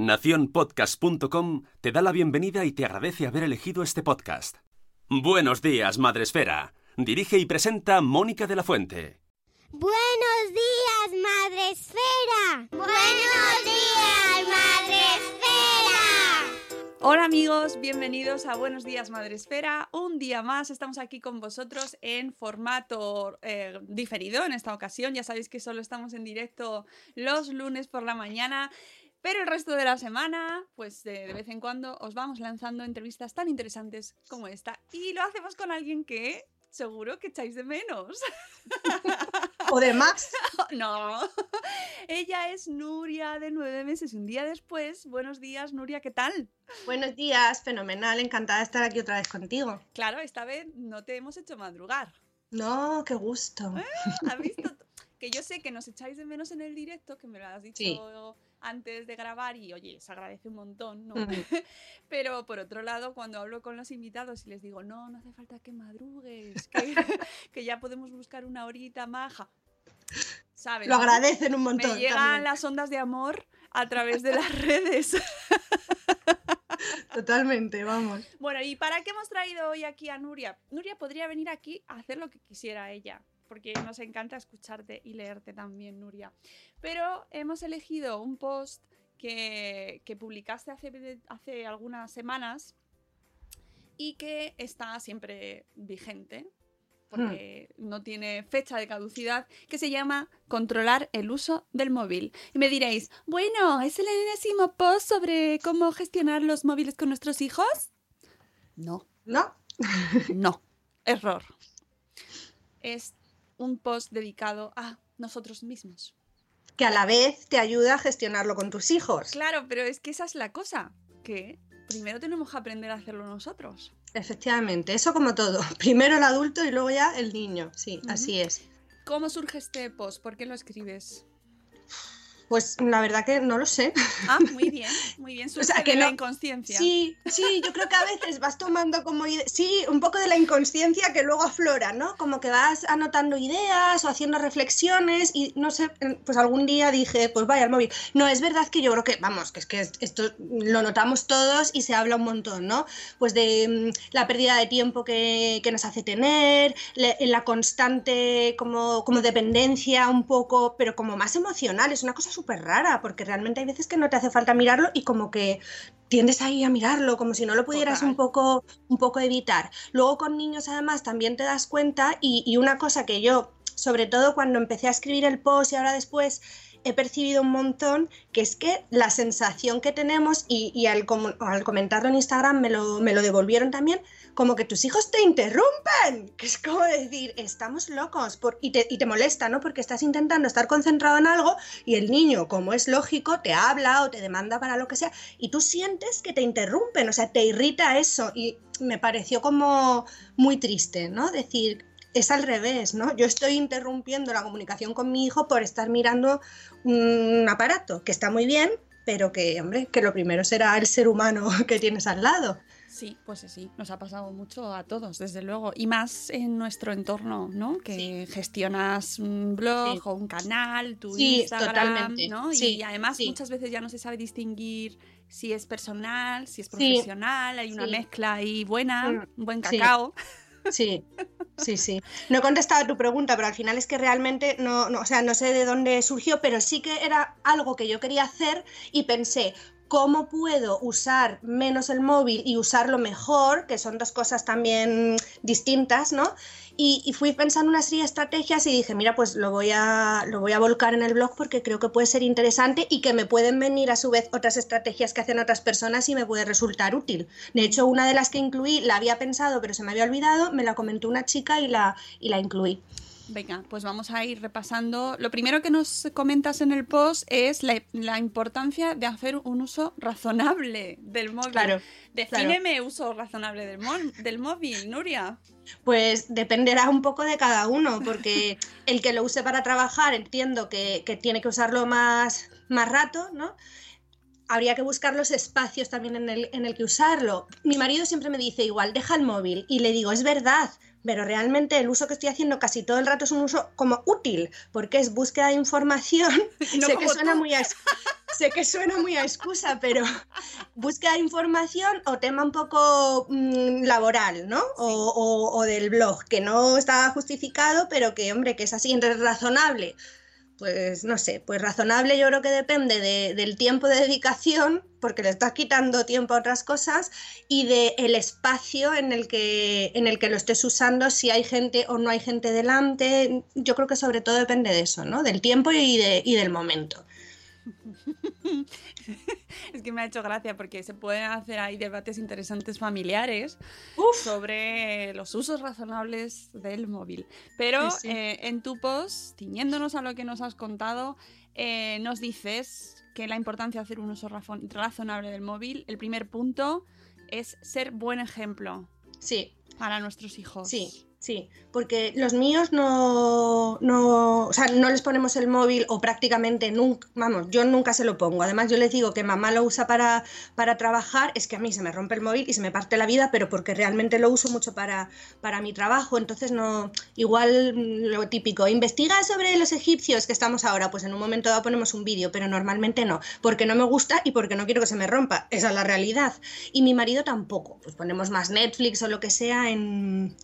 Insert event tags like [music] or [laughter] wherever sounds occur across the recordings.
Naciónpodcast.com te da la bienvenida y te agradece haber elegido este podcast. Buenos días, Madre Esfera. Dirige y presenta Mónica de la Fuente. Buenos días, Madre Esfera. Buenos días, Madre Esfera. Hola amigos, bienvenidos a Buenos Días Madre Esfera. Un día más estamos aquí con vosotros en formato eh, diferido en esta ocasión. Ya sabéis que solo estamos en directo los lunes por la mañana. Pero el resto de la semana, pues de, de vez en cuando os vamos lanzando entrevistas tan interesantes como esta. Y lo hacemos con alguien que seguro que echáis de menos. ¿O de más? [laughs] no. Ella es Nuria de nueve meses y un día después. Buenos días, Nuria, ¿qué tal? Buenos días, fenomenal, encantada de estar aquí otra vez contigo. Claro, esta vez no te hemos hecho madrugar. No, qué gusto. ¿Has visto? [laughs] Que yo sé que nos echáis de menos en el directo, que me lo has dicho Sí. antes de grabar y oye, se agradece un montón, ¿no? Mm. [laughs] Pero por otro lado, cuando hablo con los invitados y les digo, no, no hace falta que madrugues, que, [laughs] que ya podemos buscar una horita maja, ¿sabes? Lo agradecen un montón. Me llegan también. las ondas de amor a través de las [laughs] redes. Totalmente, vamos. Bueno, ¿y para qué hemos traído hoy aquí a Nuria? Nuria podría venir aquí a hacer lo que quisiera ella, porque nos encanta escucharte y leerte también, Nuria. Pero hemos elegido un post que, que publicaste hace, hace algunas semanas y que está siempre vigente, porque no tiene fecha de caducidad, que se llama Controlar el uso del móvil. Y me diréis, bueno, ¿es el enésimo post sobre cómo gestionar los móviles con nuestros hijos? No, ¿No? no, error. Es un post dedicado a nosotros mismos. Que a la vez te ayuda a gestionarlo con tus hijos. Claro, pero es que esa es la cosa, que primero tenemos que aprender a hacerlo nosotros. Efectivamente, eso como todo. [laughs] Primero el adulto y luego ya el niño. Sí, así es. ¿Cómo surge este post? ¿Por qué lo escribes? Pues la verdad que no lo sé. Ah, muy bien, muy bien. [laughs] Surge sea, que de la inconsciencia. Sí, sí, yo creo que a veces vas tomando como sí, un poco de la inconsciencia que luego aflora, ¿no? Como que vas anotando ideas o haciendo reflexiones y no sé, pues algún día dije, pues vaya al móvil. No, es verdad que yo creo que, vamos, que es que esto lo notamos todos y se habla un montón, ¿no? Pues de mm, la pérdida de tiempo que, que nos hace tener, le- la constante como, como dependencia un poco, pero como más emocional, es una cosa súper rara, porque realmente hay veces que no te hace falta mirarlo y como que tiendes ahí a mirarlo como si no lo pudieras Total. un poco, un poco evitar. Luego con niños además también te das cuenta y, y una cosa que yo, sobre todo cuando empecé a escribir el post y ahora después he percibido un montón que es que la sensación que tenemos, y, al, al, comentarlo en Instagram me lo, me lo devolvieron también, como que tus hijos te interrumpen, que es como decir, estamos locos, por, y, te, y te molesta, ¿no? Porque estás intentando estar concentrado en algo y el niño, como es lógico, te habla o te demanda para lo que sea, y tú sientes que te interrumpen, o sea, te irrita eso, y me pareció como muy triste, ¿no? Decir, es al revés, ¿no? Yo estoy interrumpiendo la comunicación con mi hijo por estar mirando un aparato, que está muy bien, pero que, hombre, que lo primero será el ser humano [laughs] que tienes al lado. Sí, pues sí, nos ha pasado mucho a todos, desde luego. Y más en nuestro entorno, ¿no? Que gestionas un blog o un canal, tu Instagram, ¿no? Y además muchas veces ya no se sabe distinguir si es personal, si es profesional, hay una mezcla ahí buena, mm, un buen cacao. Sí, sí, sí. No he contestado a tu pregunta, pero al final es que realmente no, no, o sea, no sé de dónde surgió, pero sí que era algo que yo quería hacer y pensé, cómo puedo usar menos el móvil y usarlo mejor, que son dos cosas también distintas, ¿no? Y, fui pensando una serie de estrategias y dije, mira, pues lo voy, a, lo voy a volcar en el blog porque creo que puede ser interesante y que me pueden venir a su vez otras estrategias que hacen otras personas y me puede resultar útil. De hecho, una de las que incluí la había pensado pero se me había olvidado, me la comentó una chica y la, y la incluí. Venga, pues vamos a ir repasando. Lo primero que nos comentas en el post es la, importancia de hacer un uso razonable del móvil. Claro. Defíneme uso razonable del, del móvil, Nuria. Pues dependerá un poco de cada uno, porque el que lo use para trabajar entiendo que, tiene que usarlo más, más rato, ¿no? habría que buscar los espacios también en el, en el, que usarlo. Mi marido siempre me dice igual, deja el móvil. Y le digo, es verdad, pero realmente el uso que estoy haciendo casi todo el rato es un uso como útil, porque es búsqueda de información. [laughs] sé, que suena muy a, sé que suena muy a excusa, pero [laughs] búsqueda de información o tema un poco mm, laboral, ¿no? O, o, del blog, que no está justificado, pero que, hombre, que es así, razonable pues no sé, pues razonable yo creo que depende del tiempo de dedicación, porque le estás quitando tiempo a otras cosas, y del espacio en el, que, en el que lo estés usando, si hay gente o no hay gente delante. Yo creo que sobre todo depende de eso, ¿no? Del tiempo y, de, y del momento. [laughs] [laughs] es que me ha hecho gracia porque se pueden hacer ahí debates interesantes familiares sobre los usos razonables del móvil. Pero eh, en tu post, ciñéndonos a lo que nos has contado, eh, nos dices que la importancia de hacer un uso razonable del móvil, el primer punto es ser buen ejemplo. Sí. Para nuestros hijos. Sí. Sí, porque los míos no, no, o sea, no les ponemos el móvil o prácticamente nunca, vamos, yo nunca se lo pongo. Además, yo les digo que mamá lo usa para, para trabajar, es que a mí se me rompe el móvil y se me parte la vida, pero porque realmente lo uso mucho para, para mi trabajo. Entonces, no, igual lo típico, investiga sobre los egipcios que estamos ahora, pues en un momento dado ponemos un vídeo, pero normalmente no, porque no me gusta y porque no quiero que se me rompa. Esa es la realidad. Y mi marido tampoco, pues ponemos más Netflix o lo que sea en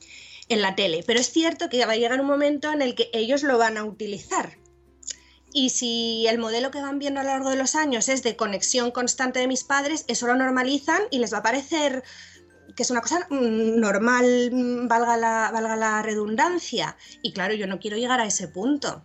en la tele. Pero es cierto que va a llegar un momento en el que ellos lo van a utilizar. Y si el modelo que van viendo a lo largo de los años es de conexión constante de mis padres, eso lo normalizan y les va a parecer que es una cosa mm, normal, mm, valga la, valga la redundancia. Y claro, yo no quiero llegar a ese punto.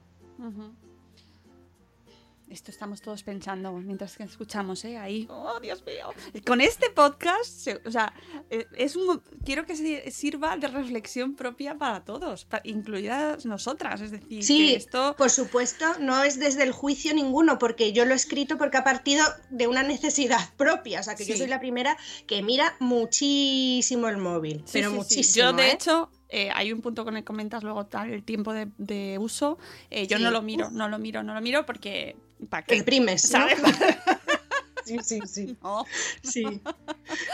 Esto estamos todos pensando mientras que escuchamos, ¿eh? Ahí. ¡Oh, Dios mío! Con este podcast, o sea, eh, es un, quiero que sirva de reflexión propia para todos, incluidas nosotras. Es decir, sí, esto. Por supuesto, no es desde el juicio ninguno, porque yo lo he escrito porque ha partido de una necesidad propia. O sea, que yo soy la primera que mira muchísimo el móvil. pero muchísimo. Yo, de ¿eh? hecho, eh, hay un punto con el que comentas luego tal, el tiempo de, uso. yo no lo miro, no lo miro, no lo miro porque ¿Para qué? Reprimes, ¿sabes? [laughs] Sí, sí, sí. [laughs] Sí,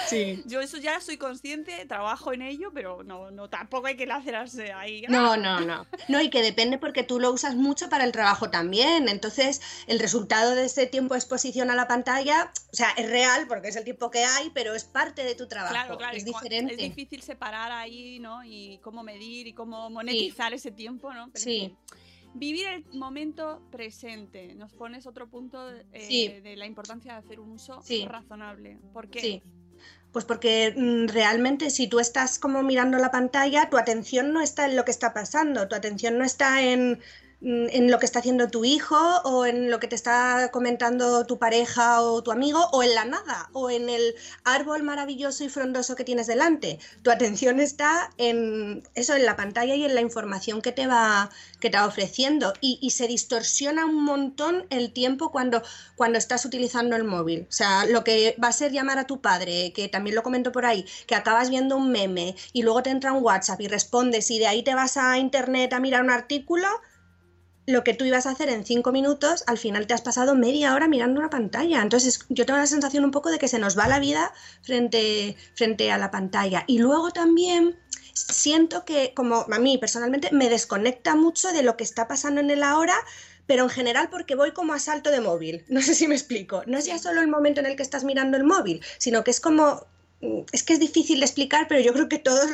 sí. Yo eso ya soy consciente, trabajo en ello, pero no, no tampoco hay que lacerarse ahí. No, no, no. No, y que depende porque tú lo usas mucho para el trabajo también. Entonces, el resultado de ese tiempo de exposición a la pantalla, o sea, es real porque es el tiempo que hay, pero es parte de tu trabajo. Claro, claro. Es diferente. Es difícil separar ahí, ¿no? Y cómo medir y cómo monetizar ese tiempo, ¿no? sí. Vivir el momento presente. Nos pones otro punto eh, de la importancia de hacer un uso razonable. ¿Por qué? Sí. Pues porque mm, realmente si tú estás como mirando la pantalla, tu atención no está en lo que está pasando, tu atención no está en en lo que está haciendo tu hijo o en lo que te está comentando tu pareja o tu amigo o en la nada o en el árbol maravilloso y frondoso que tienes delante. Tu atención está en eso, en la pantalla y en la información que te va, que te va ofreciendo y, y se distorsiona un montón el tiempo cuando, cuando estás utilizando el móvil. O sea, lo que va a ser llamar a tu padre, que también lo comento por ahí, que acabas viendo un meme y luego te entra un WhatsApp y respondes y de ahí te vas a internet a mirar un artículo, lo que tú ibas a hacer en cinco minutos, al final te has pasado media hora mirando una pantalla. Entonces, yo tengo la sensación un poco de que se nos va la vida frente, frente a la pantalla. Y luego también siento que, como a mí personalmente, me desconecta mucho de lo que está pasando en el ahora, pero en general porque voy como a salto de móvil. No sé si me explico. No es ya solo el momento en el que estás mirando el móvil, sino que es como es que es difícil de explicar, pero yo creo que todos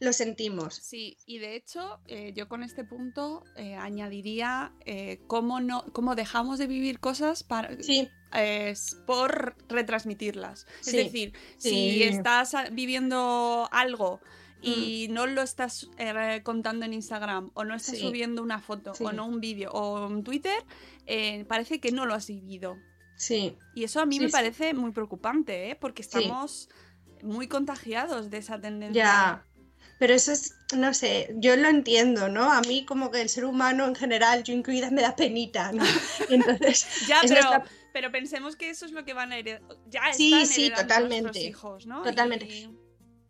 lo, sentimos. Sí, y de hecho, eh, yo con este punto eh, añadiría eh, cómo, no, cómo dejamos de vivir cosas para, por retransmitirlas. Es decir, si estás viviendo algo y mm. no lo estás contando en Instagram o no estás subiendo una foto o no un vídeo o en Twitter, parece que no lo has vivido. Sí. Y eso a mí me parece muy preocupante, ¿eh? porque estamos muy contagiados de esa tendencia. Ya. Pero eso es, no sé, yo lo entiendo, ¿no? A mí como que el ser humano en general, yo incluida, me da penita, ¿no? [laughs] Entonces, [laughs] ya, pero, pero, pensemos que eso es lo que van a heredar. Ya sí, sí, totalmente. hijos, ¿no? Totalmente.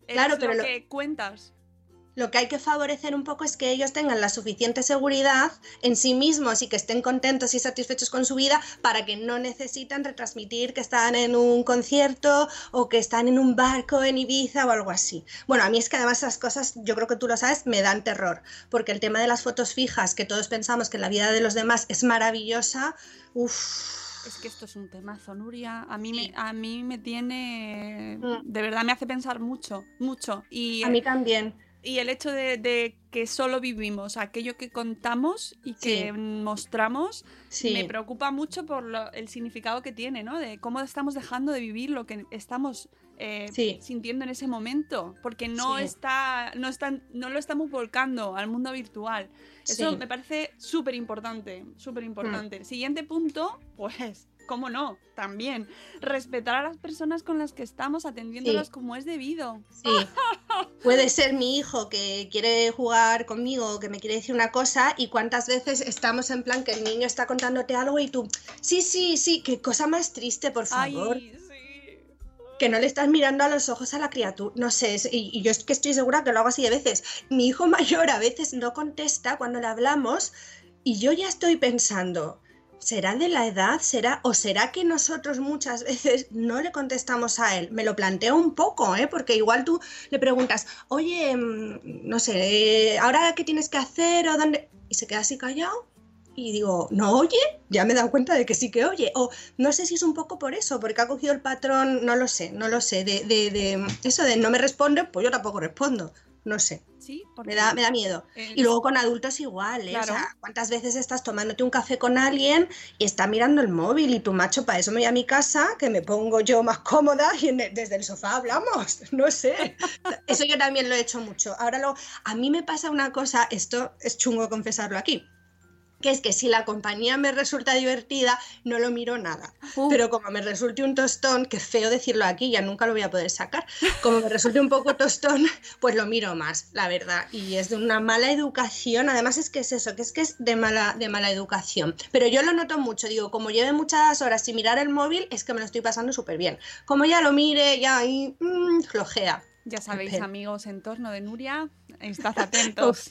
claro, pero lo que cuentas. Lo que hay que favorecer un poco es que ellos tengan la suficiente seguridad en sí mismos y que estén contentos y satisfechos con su vida para que no necesitan retransmitir que están en un concierto o que están en un barco en Ibiza o algo así. Bueno, a mí es que además esas cosas, yo creo que tú lo sabes, me dan terror, porque el tema de las fotos fijas, que todos pensamos que la vida de los demás es maravillosa, uff. Es que esto es un tema, Zonuria. A mí, me, a mí me tiene. Mm. De verdad me hace pensar mucho, mucho. Y, a mí también y el hecho de, que solo vivimos aquello que contamos y que mostramos me preocupa mucho por el significado que tiene, ¿no? De cómo estamos dejando de vivir lo que estamos eh, sintiendo en ese momento, porque no está, no no lo estamos volcando al mundo virtual. Eso me parece súper importante, súper importante. Mm. Siguiente punto, pues ¿cómo no? También respetar a las personas con las que estamos, atendiéndolas como es debido. Sí. [laughs] Puede ser mi hijo que quiere jugar conmigo, que me quiere decir una cosa, y cuántas veces estamos en plan que el niño está contándote algo y tú, sí, sí, sí, qué cosa más triste, por favor. Que no le estás mirando a los ojos a la criatura. No sé, y, y yo es que estoy segura que lo hago así de veces. Mi hijo mayor a veces no contesta cuando le hablamos y yo ya estoy pensando, ¿Será de la edad? ¿Será? ¿O será que nosotros muchas veces no le contestamos a él? Me lo planteo un poco, ¿eh? Porque igual tú le preguntas, oye, mm, no sé, ¿ahora qué tienes que hacer? ¿O dónde? Y se queda así callado. Y digo, ¿no oye? Ya me he dado cuenta de que sí que oye. O no sé si es un poco por eso, porque ha cogido el patrón, no lo sé, no lo sé, de, de, de eso de no me responde, pues yo tampoco respondo no sé. Sí, me da, me da miedo. Y luego con adultos igual, ¿eh? O sea, ¿cuántas veces estás tomándote un café con alguien y está mirando el móvil y tu macho, para eso me voy a mi casa, que me pongo yo más cómoda y desde el sofá hablamos? [laughs] No sé. Eso yo también lo he hecho mucho. Ahora lo, a mí me pasa una cosa, esto es chungo confesarlo aquí que es que si la compañía me resulta divertida, no lo miro nada. Pero como me resulte un tostón, que feo decirlo aquí, ya nunca lo voy a poder sacar, como me resulte un poco tostón, pues lo miro más, la verdad. Y es de una mala educación, además es que es eso, que es que es de mala, de mala educación. Pero yo lo noto mucho, digo, como lleve muchas horas sin mirar el móvil, es que me lo estoy pasando súper bien. Como ya lo mire, ya ahí, mmm, flojea. Ya sabéis, amigos, en torno de Nuria, estad [laughs] atentos.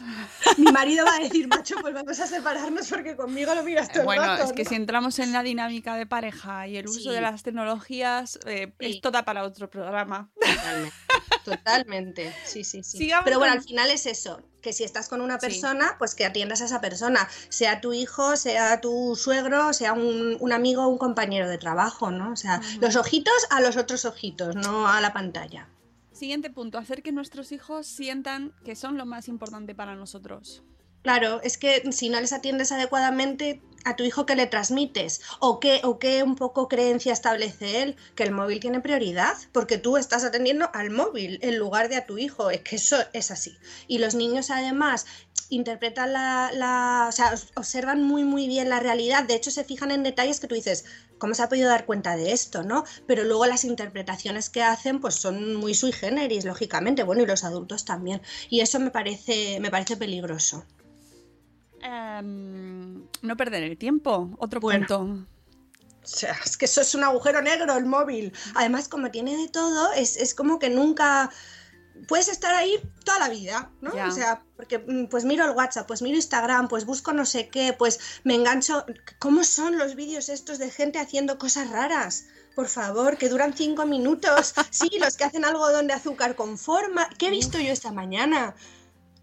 mi marido va a decir, macho, pues vamos a separarnos porque conmigo lo miras todo Bueno, el es que si entramos en la dinámica de pareja y el uso de las tecnologías, eh, esto da para otro programa. Totalmente. Totalmente, sí, sí, sí. Pero bueno, al final es eso, que si estás con una persona, pues que atiendas a esa persona, sea tu hijo, sea tu suegro, sea un, un amigo o un compañero de trabajo, ¿no? O sea, los ojitos a los otros ojitos, no a la pantalla. Siguiente punto, hacer que nuestros hijos sientan que son lo más importante para nosotros. Claro, es que si no les atiendes adecuadamente, a tu hijo qué le transmites o qué, o qué un poco creencia establece él, que el móvil tiene prioridad, porque tú estás atendiendo al móvil en lugar de a tu hijo, es que eso es así. Y los niños además interpretan la, la, o sea, observan muy muy bien la realidad, de hecho se fijan en detalles que tú dices, ¿cómo se ha podido dar cuenta de esto, no? Pero luego las interpretaciones que hacen pues son muy sui generis, lógicamente, bueno, y los adultos también, y eso me parece me parece peligroso. Em, no perder el tiempo, otro Bueno. punto. O sea, es que eso es un agujero negro el móvil. Además, como tiene de todo, es, es como que nunca puedes estar ahí toda la vida, ¿no? O sea, porque mm, pues miro el WhatsApp, pues miro Instagram, pues busco no sé qué, pues me engancho. ¿Cómo son los vídeos estos de gente haciendo cosas raras? Por favor, que duran cinco minutos. [laughs] Sí, los que hacen algodón de azúcar con forma. ¿Qué he visto yo esta mañana?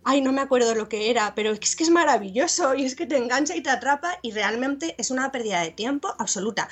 Ay, no me acuerdo lo que era, pero es que es maravilloso y es que te engancha y te atrapa y realmente es una pérdida de tiempo absoluta.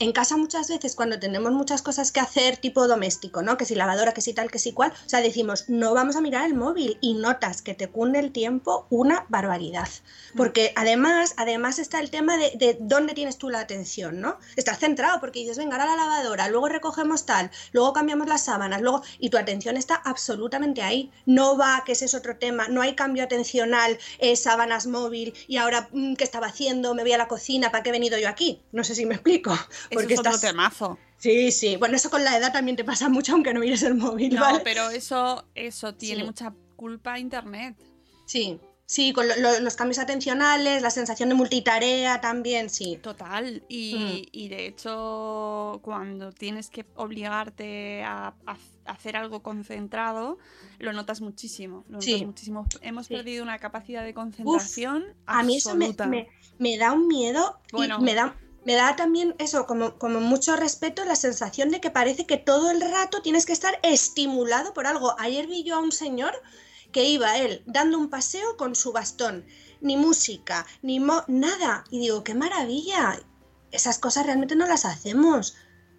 En casa muchas veces cuando tenemos muchas cosas que hacer tipo doméstico, ¿no? Que si lavadora, que si tal, que si cual, o sea, decimos, no vamos a mirar el móvil y notas que te cunde el tiempo una barbaridad. Porque además, además está el tema de, de dónde tienes tú la atención, ¿no? Estás centrado porque dices, venga, ahora la lavadora, luego recogemos tal, luego cambiamos las sábanas, luego... Y tu atención está absolutamente ahí. No va, que ese es otro tema, no hay cambio atencional, eh, sábanas móvil y ahora, mm, ¿qué estaba haciendo? Me voy a la cocina, ¿para qué he venido yo aquí? No sé si me explico. Eso es otro temazo. Sí, sí. Bueno, eso con la edad también te pasa mucho, aunque no mires el móvil, No, ¿vale? pero eso, eso tiene Sí. mucha culpa internet. Sí, sí, con lo- lo- los cambios atencionales, la sensación de multitarea también, sí. Total. Y, Mm. y de hecho, cuando tienes que obligarte a, a hacer algo concentrado, lo notas muchísimo. Lo Sí. notas muchísimo. Hemos Sí. perdido una capacidad de concentración A mí eso me, absoluta. me- me da un miedo Bueno. y me da, me da también eso, como, como mucho respeto, la sensación de que parece que todo el rato tienes que estar estimulado por algo. Ayer vi yo a un señor que iba él dando un paseo con su bastón, ni música, ni mo- nada. Y digo, qué maravilla. Esas cosas realmente no las hacemos.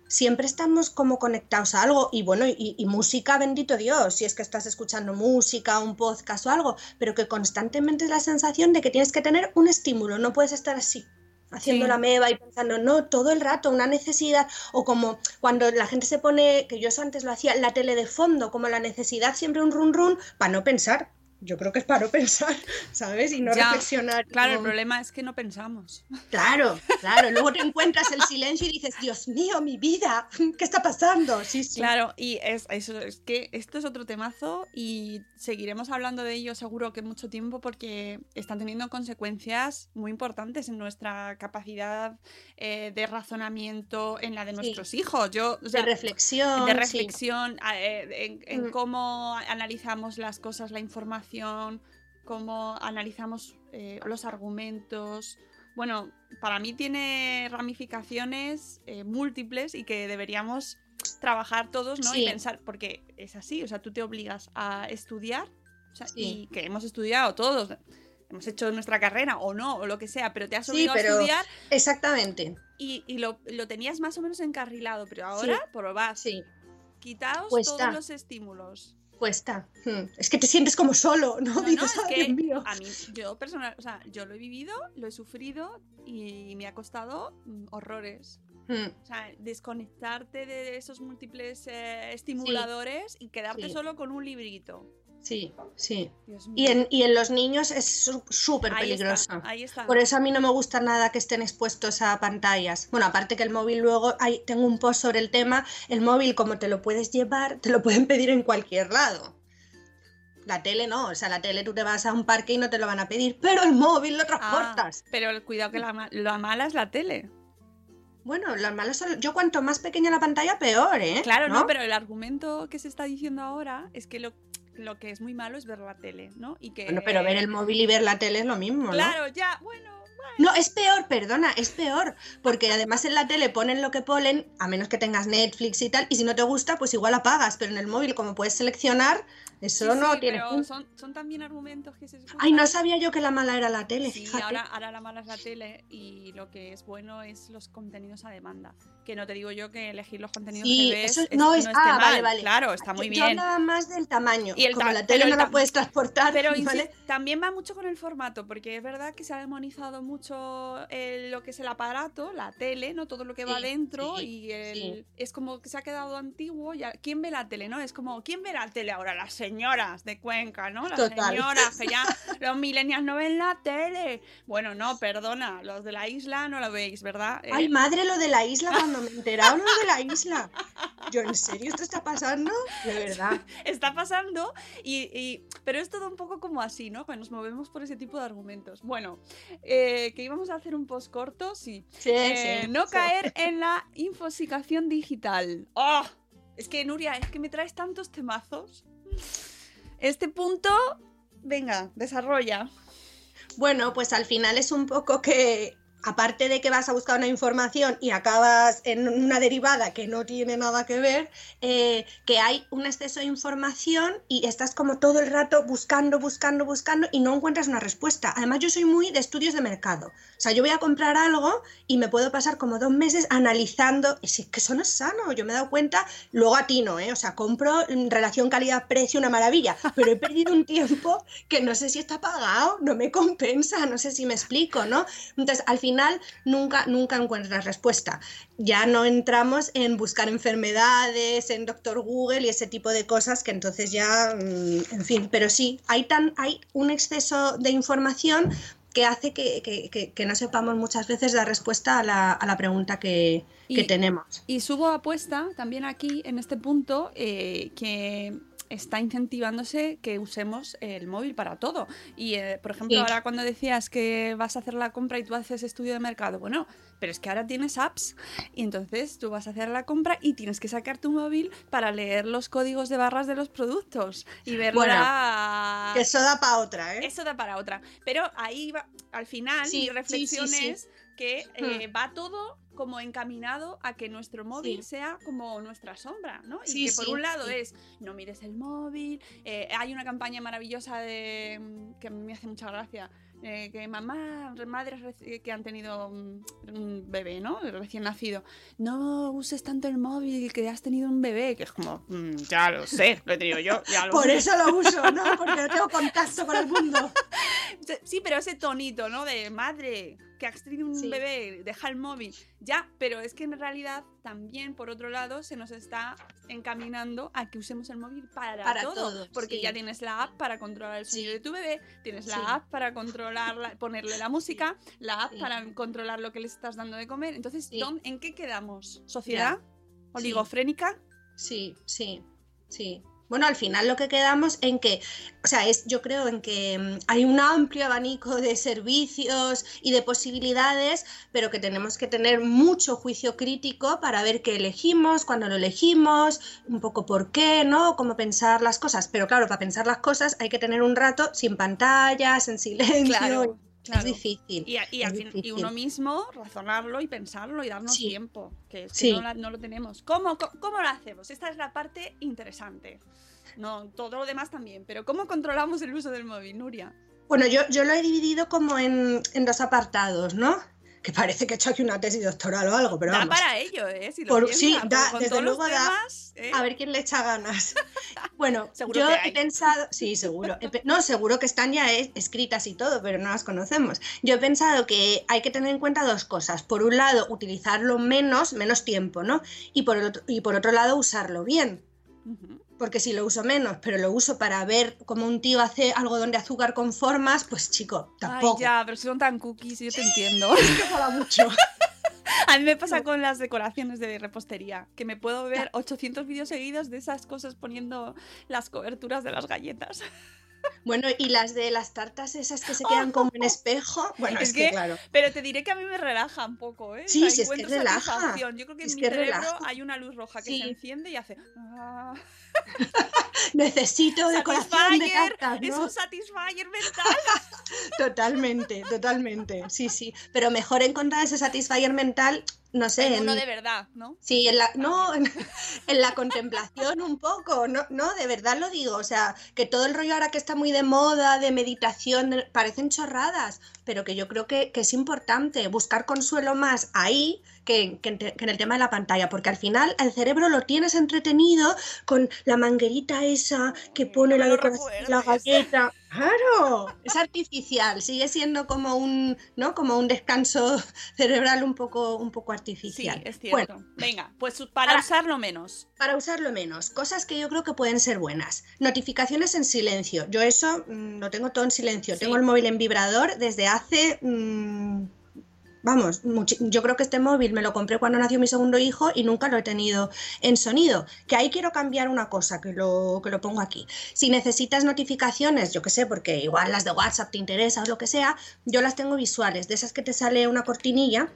Siempre estamos como conectados a algo y bueno, y, y música, bendito Dios, si es que estás escuchando música, un podcast o algo, pero que constantemente es la sensación de que tienes que tener un estímulo, no puedes estar así, haciendo Sí. la meba y pensando, no, todo el rato, una necesidad, o como cuando la gente se pone, que yo eso antes lo hacía, la tele de fondo, como la necesidad siempre un run run, para no pensar. Yo creo que es para no pensar, [laughs] ¿sabes? Y no Ya, reflexionar. Claro, el problema es que no pensamos. Claro, claro. Luego te [laughs] encuentras el silencio y dices, Dios mío, mi vida, [laughs] ¿qué está pasando? Sí, sí. Claro, y es, eso, es que esto es otro temazo y seguiremos hablando de ello seguro que mucho tiempo porque están teniendo consecuencias muy importantes en nuestra capacidad eh, de razonamiento, en la de Sí. nuestros hijos. Yo, o sea, de reflexión. de reflexión eh, en, en Mm. cómo analizamos las cosas, la información, cómo analizamos eh, los argumentos. Bueno, para mí tiene ramificaciones eh, múltiples y que deberíamos trabajar todos, ¿no? Y pensar, porque es así, o sea, tú te obligas a estudiar, o sea, Sí. y que hemos estudiado todos, hemos hecho nuestra carrera o no, o lo que sea, pero te has Sí, obligado pero- a estudiar Exactamente. y, y lo, lo tenías más o menos encarrilado, pero ahora probad, Sí, quitaos Cuesta. todos los estímulos. Cuesta. Hmm. Es que te sientes como solo, ¿no? No, no, Dices, es "Ay, que Dios mío". a mí, yo personal, o sea, yo lo he vivido, lo he sufrido y me ha costado mm, horrores. Hmm. O sea, desconectarte de esos múltiples eh, estimuladores y quedarte Sí. solo con un librito. Sí, sí. Y en, y en los niños es súper ahí peligroso. está, ahí está. Por eso a mí no me gusta nada que estén expuestos a pantallas. Bueno, aparte que el móvil luego, hay, tengo un post sobre el tema, el móvil como te lo puedes llevar, te lo pueden pedir en cualquier lado. La tele no, o sea, la tele tú te vas a un parque y no te lo van a pedir, pero el móvil lo Ah, transportas. pero el cuidado que la, la mala es la tele. Bueno, las malas son, yo cuanto más pequeña la pantalla, peor, ¿eh? Claro, no, pero el argumento que se está diciendo ahora es que lo, lo que es muy malo es ver la tele, ¿no? Y que Bueno, pero ver el móvil y ver la tele es lo mismo, ¿no? Claro, ya, bueno, No, es peor, perdona, es peor. Porque además en la tele ponen lo que ponen, a menos que tengas Netflix y tal, y si no te gusta, pues igual apagas. Pero en el móvil, como puedes seleccionar, Eso Sí, no sí, tiene pero son, son también argumentos que se escuchan. Ay, no sabía yo que la mala era la tele, Sí, fíjate. ahora, ahora la mala es la tele y lo que es bueno es los contenidos a demanda. Que no te digo yo que elegir los contenidos Sí, que ves eso es- no es- ah, vale, mal. vale. Claro, está muy Yo bien. hablaba más del tamaño. Y el Como ta- la tele el no la puedes transportar, Pero también va mucho con el formato, porque es verdad que se ha demonizado mucho eh, lo que es el aparato, la tele, ¿no? Todo lo que va dentro y el- es como que se ha quedado antiguo. Ya, ¿Quién ve la tele, no? Es como, ¿quién ve la tele ahora? Las señoras de Cuenca, ¿no? Las Total. señoras que ya [laughs] los millennials no ven la tele. Bueno, no, perdona, los de la isla no lo veis, ¿verdad? Eh, Ay, madre, lo de la isla, [laughs] cuando me he enterado lo de la isla. Yo, ¿en serio esto está pasando? De verdad. está pasando y, y- pero es todo un poco como así, ¿no? Que nos movemos por ese tipo de argumentos. Bueno, eh, que íbamos a hacer un post corto, sí. Sí, Eh, sí. no sí. caer en la infosicación digital. ¡Oh! Es que Nuria, es que me traes tantos temazos. Este punto, venga, desarrolla. Bueno, pues al final es un poco que, aparte de que vas a buscar una información y acabas en una derivada que no tiene nada que ver, eh, que hay un exceso de información y estás como todo el rato buscando, buscando, buscando y no encuentras una respuesta. Además, yo soy muy de estudios de mercado. O sea, yo voy a comprar algo y me puedo pasar como dos meses analizando, y si es que eso no es sano, yo me he dado cuenta, luego a ti no, ¿eh? O sea, compro en relación calidad-precio una maravilla, pero he perdido un tiempo que no sé si está pagado, no me compensa, no sé si me explico, ¿no? Entonces, al final, nunca, nunca encuentras respuesta. Ya no entramos en buscar enfermedades, en Doctor Google y ese tipo de cosas que entonces ya, mm, en fin, pero sí, hay, tan, hay un exceso de información que hace que, que- que- que no sepamos muchas veces la respuesta a la, a la pregunta que, que Y- tenemos. Y subo apuesta también aquí en este punto eh, que está incentivándose que usemos el móvil para todo. Y, eh, por ejemplo, Sí. ahora cuando decías que vas a hacer la compra y tú haces estudio de mercado, bueno, pero es que ahora tienes apps y entonces tú vas a hacer la compra y tienes que sacar tu móvil para leer los códigos de barras de los productos y ver Bueno, la- eso da para otra, ¿eh? Eso da para otra. Pero ahí va, al final, Sí, mi reflexión sí. es que eh, va todo como encaminado a que nuestro móvil Sí. sea como nuestra sombra, ¿no? Y Sí, que por sí, un lado es no mires el móvil. eh, hay una campaña maravillosa de mm, que me hace mucha gracia. eh, que mamá, madres reci- que han tenido un, un bebé, ¿no? Recién nacido. No uses tanto el móvil que has tenido un bebé, que es como, "Mm, ya lo sé, lo he tenido yo, ya lo Por sé". eso lo uso, ¿no? Porque no tengo contacto con el mundo. [laughs] Sí, pero ese tonito, ¿no? De madre, que has tenido un Sí. bebé, deja el móvil. Ya, pero es que en realidad también, por otro lado, se nos está encaminando a que usemos el móvil para, Para todo. todo, porque sí. ya tienes la app para controlar el sonido Sí. de tu bebé, tienes la app para controlar, la- ponerle la música, la app para controlar lo que le estás dando de comer. Entonces. ¿dónde- ¿en qué quedamos? ¿Sociedad? ¿Oligofrénica? Sí, sí, sí. Bueno, al final lo que quedamos en que, o sea, es, yo creo en que mm, hay un amplio abanico de servicios y de posibilidades, pero que tenemos que tener mucho juicio crítico para ver qué elegimos, cuándo lo elegimos, un poco por qué, ¿no? Cómo pensar las cosas. Pero claro, para pensar las cosas hay que tener un rato sin pantallas, en silencio. Claro, claro. Es difícil. Y, es uno mismo razonarlo y pensarlo y darnos Sí. tiempo, que es que Sí. no, la- no lo tenemos. ¿Cómo, co- ¿Cómo lo hacemos? Esta es la parte interesante. No, todo lo demás también, pero ¿cómo controlamos el uso del móvil, Nuria? Bueno, yo, yo lo he dividido como en, en dos apartados, ¿no? Que parece que he hecho aquí una tesis doctoral o algo, pero da vamos. para ello, ¿eh? Si lo Por- piensas, sí, porque da, desde luego da. ¿eh? A ver quién le echa ganas. [laughs] Bueno, yo he hay. pensado, sí, seguro. He no, seguro que están ya es- escritas y todo, pero no las conocemos. Yo he pensado que hay que tener en cuenta dos cosas. Por un lado, utilizarlo menos, menos tiempo, ¿no? Y por, el otro, y por otro lado, usarlo bien. Ujú. Porque si lo uso menos, pero lo uso para ver cómo un tío hace algodón de azúcar con formas, pues chico, tampoco. Ay, ya, pero si son tan cookies, yo te entiendo. que mola mucho. [laughs] A mí me pasa con las decoraciones de repostería, que me puedo ver 800 vídeos seguidos de esas cosas poniendo las coberturas de las galletas. Bueno, y las de las tartas esas que se quedan [laughs] como en espejo. Bueno, Es es, que, que- claro. Pero te diré que a mí me relaja un poco, ¿eh? Sí, O sea, sí, es que relaja. satisfacción. Yo creo que Es en mi que cerebro relaja. hay una luz roja que Sí. se enciende y hace... ah. [laughs] Necesito decoración de Satisfyer, cartas, Es ¿no? un satisfyer mental. [laughs] Totalmente, totalmente. Sí, sí. Pero mejor encontrar ese satisfyer mental, no sé. En en- de verdad, ¿no? Sí, en la, no, en, [laughs] en la contemplación un poco, no, no, de verdad lo digo, o sea, que todo el rollo ahora que está muy de moda, de meditación, de- parecen chorradas, pero que yo creo que, que es importante buscar consuelo más ahí que, que en te- que en el tema de la pantalla, porque al final el cerebro lo tienes entretenido con la manguerita esa que pone No la decoración, la galleta. Claro, es artificial, sigue siendo como un, ¿no? Como un descanso [laughs] cerebral un poco, un poco Sí, artificial. es Bueno, cierto. Venga, pues para Ahora- usarlo menos. para usarlo menos, cosas que yo creo que pueden ser buenas. Notificaciones en silencio. Yo eso mm, lo tengo todo en silencio. Sí. Tengo el móvil en vibrador desde hace... mm, vamos, yo creo que este móvil me lo compré cuando nació mi segundo hijo y nunca lo he tenido en sonido. Que ahí quiero cambiar una cosa, que lo, que lo pongo aquí. Si necesitas notificaciones, yo qué sé, porque igual las de WhatsApp te interesa o lo que sea, yo las tengo visuales, de esas que te sale una cortinilla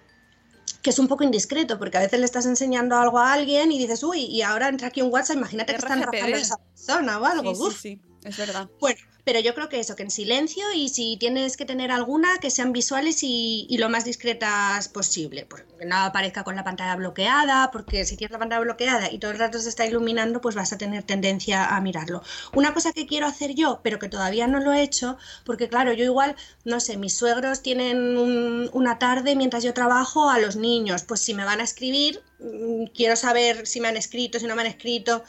que es un poco indiscreto, porque a veces le estás enseñando algo a alguien y dices, uy, y ahora entra aquí un WhatsApp, imagínate que están rajando a esa persona o algo. Sí, sí, sí, es verdad. Bueno, pero yo creo que eso, que en silencio y si tienes que tener alguna, que sean visuales y, y lo más discretas posible, porque no aparezca con la pantalla bloqueada, porque si tienes la pantalla bloqueada y todo el rato se está iluminando, pues vas a tener tendencia a mirarlo. Una cosa que quiero hacer yo, pero que todavía no lo he hecho, porque claro, yo igual, no sé, mis suegros tienen un- una tarde mientras yo trabajo a los niños, pues si me van a escribir, mm, quiero saber si me han escrito, si no me han escrito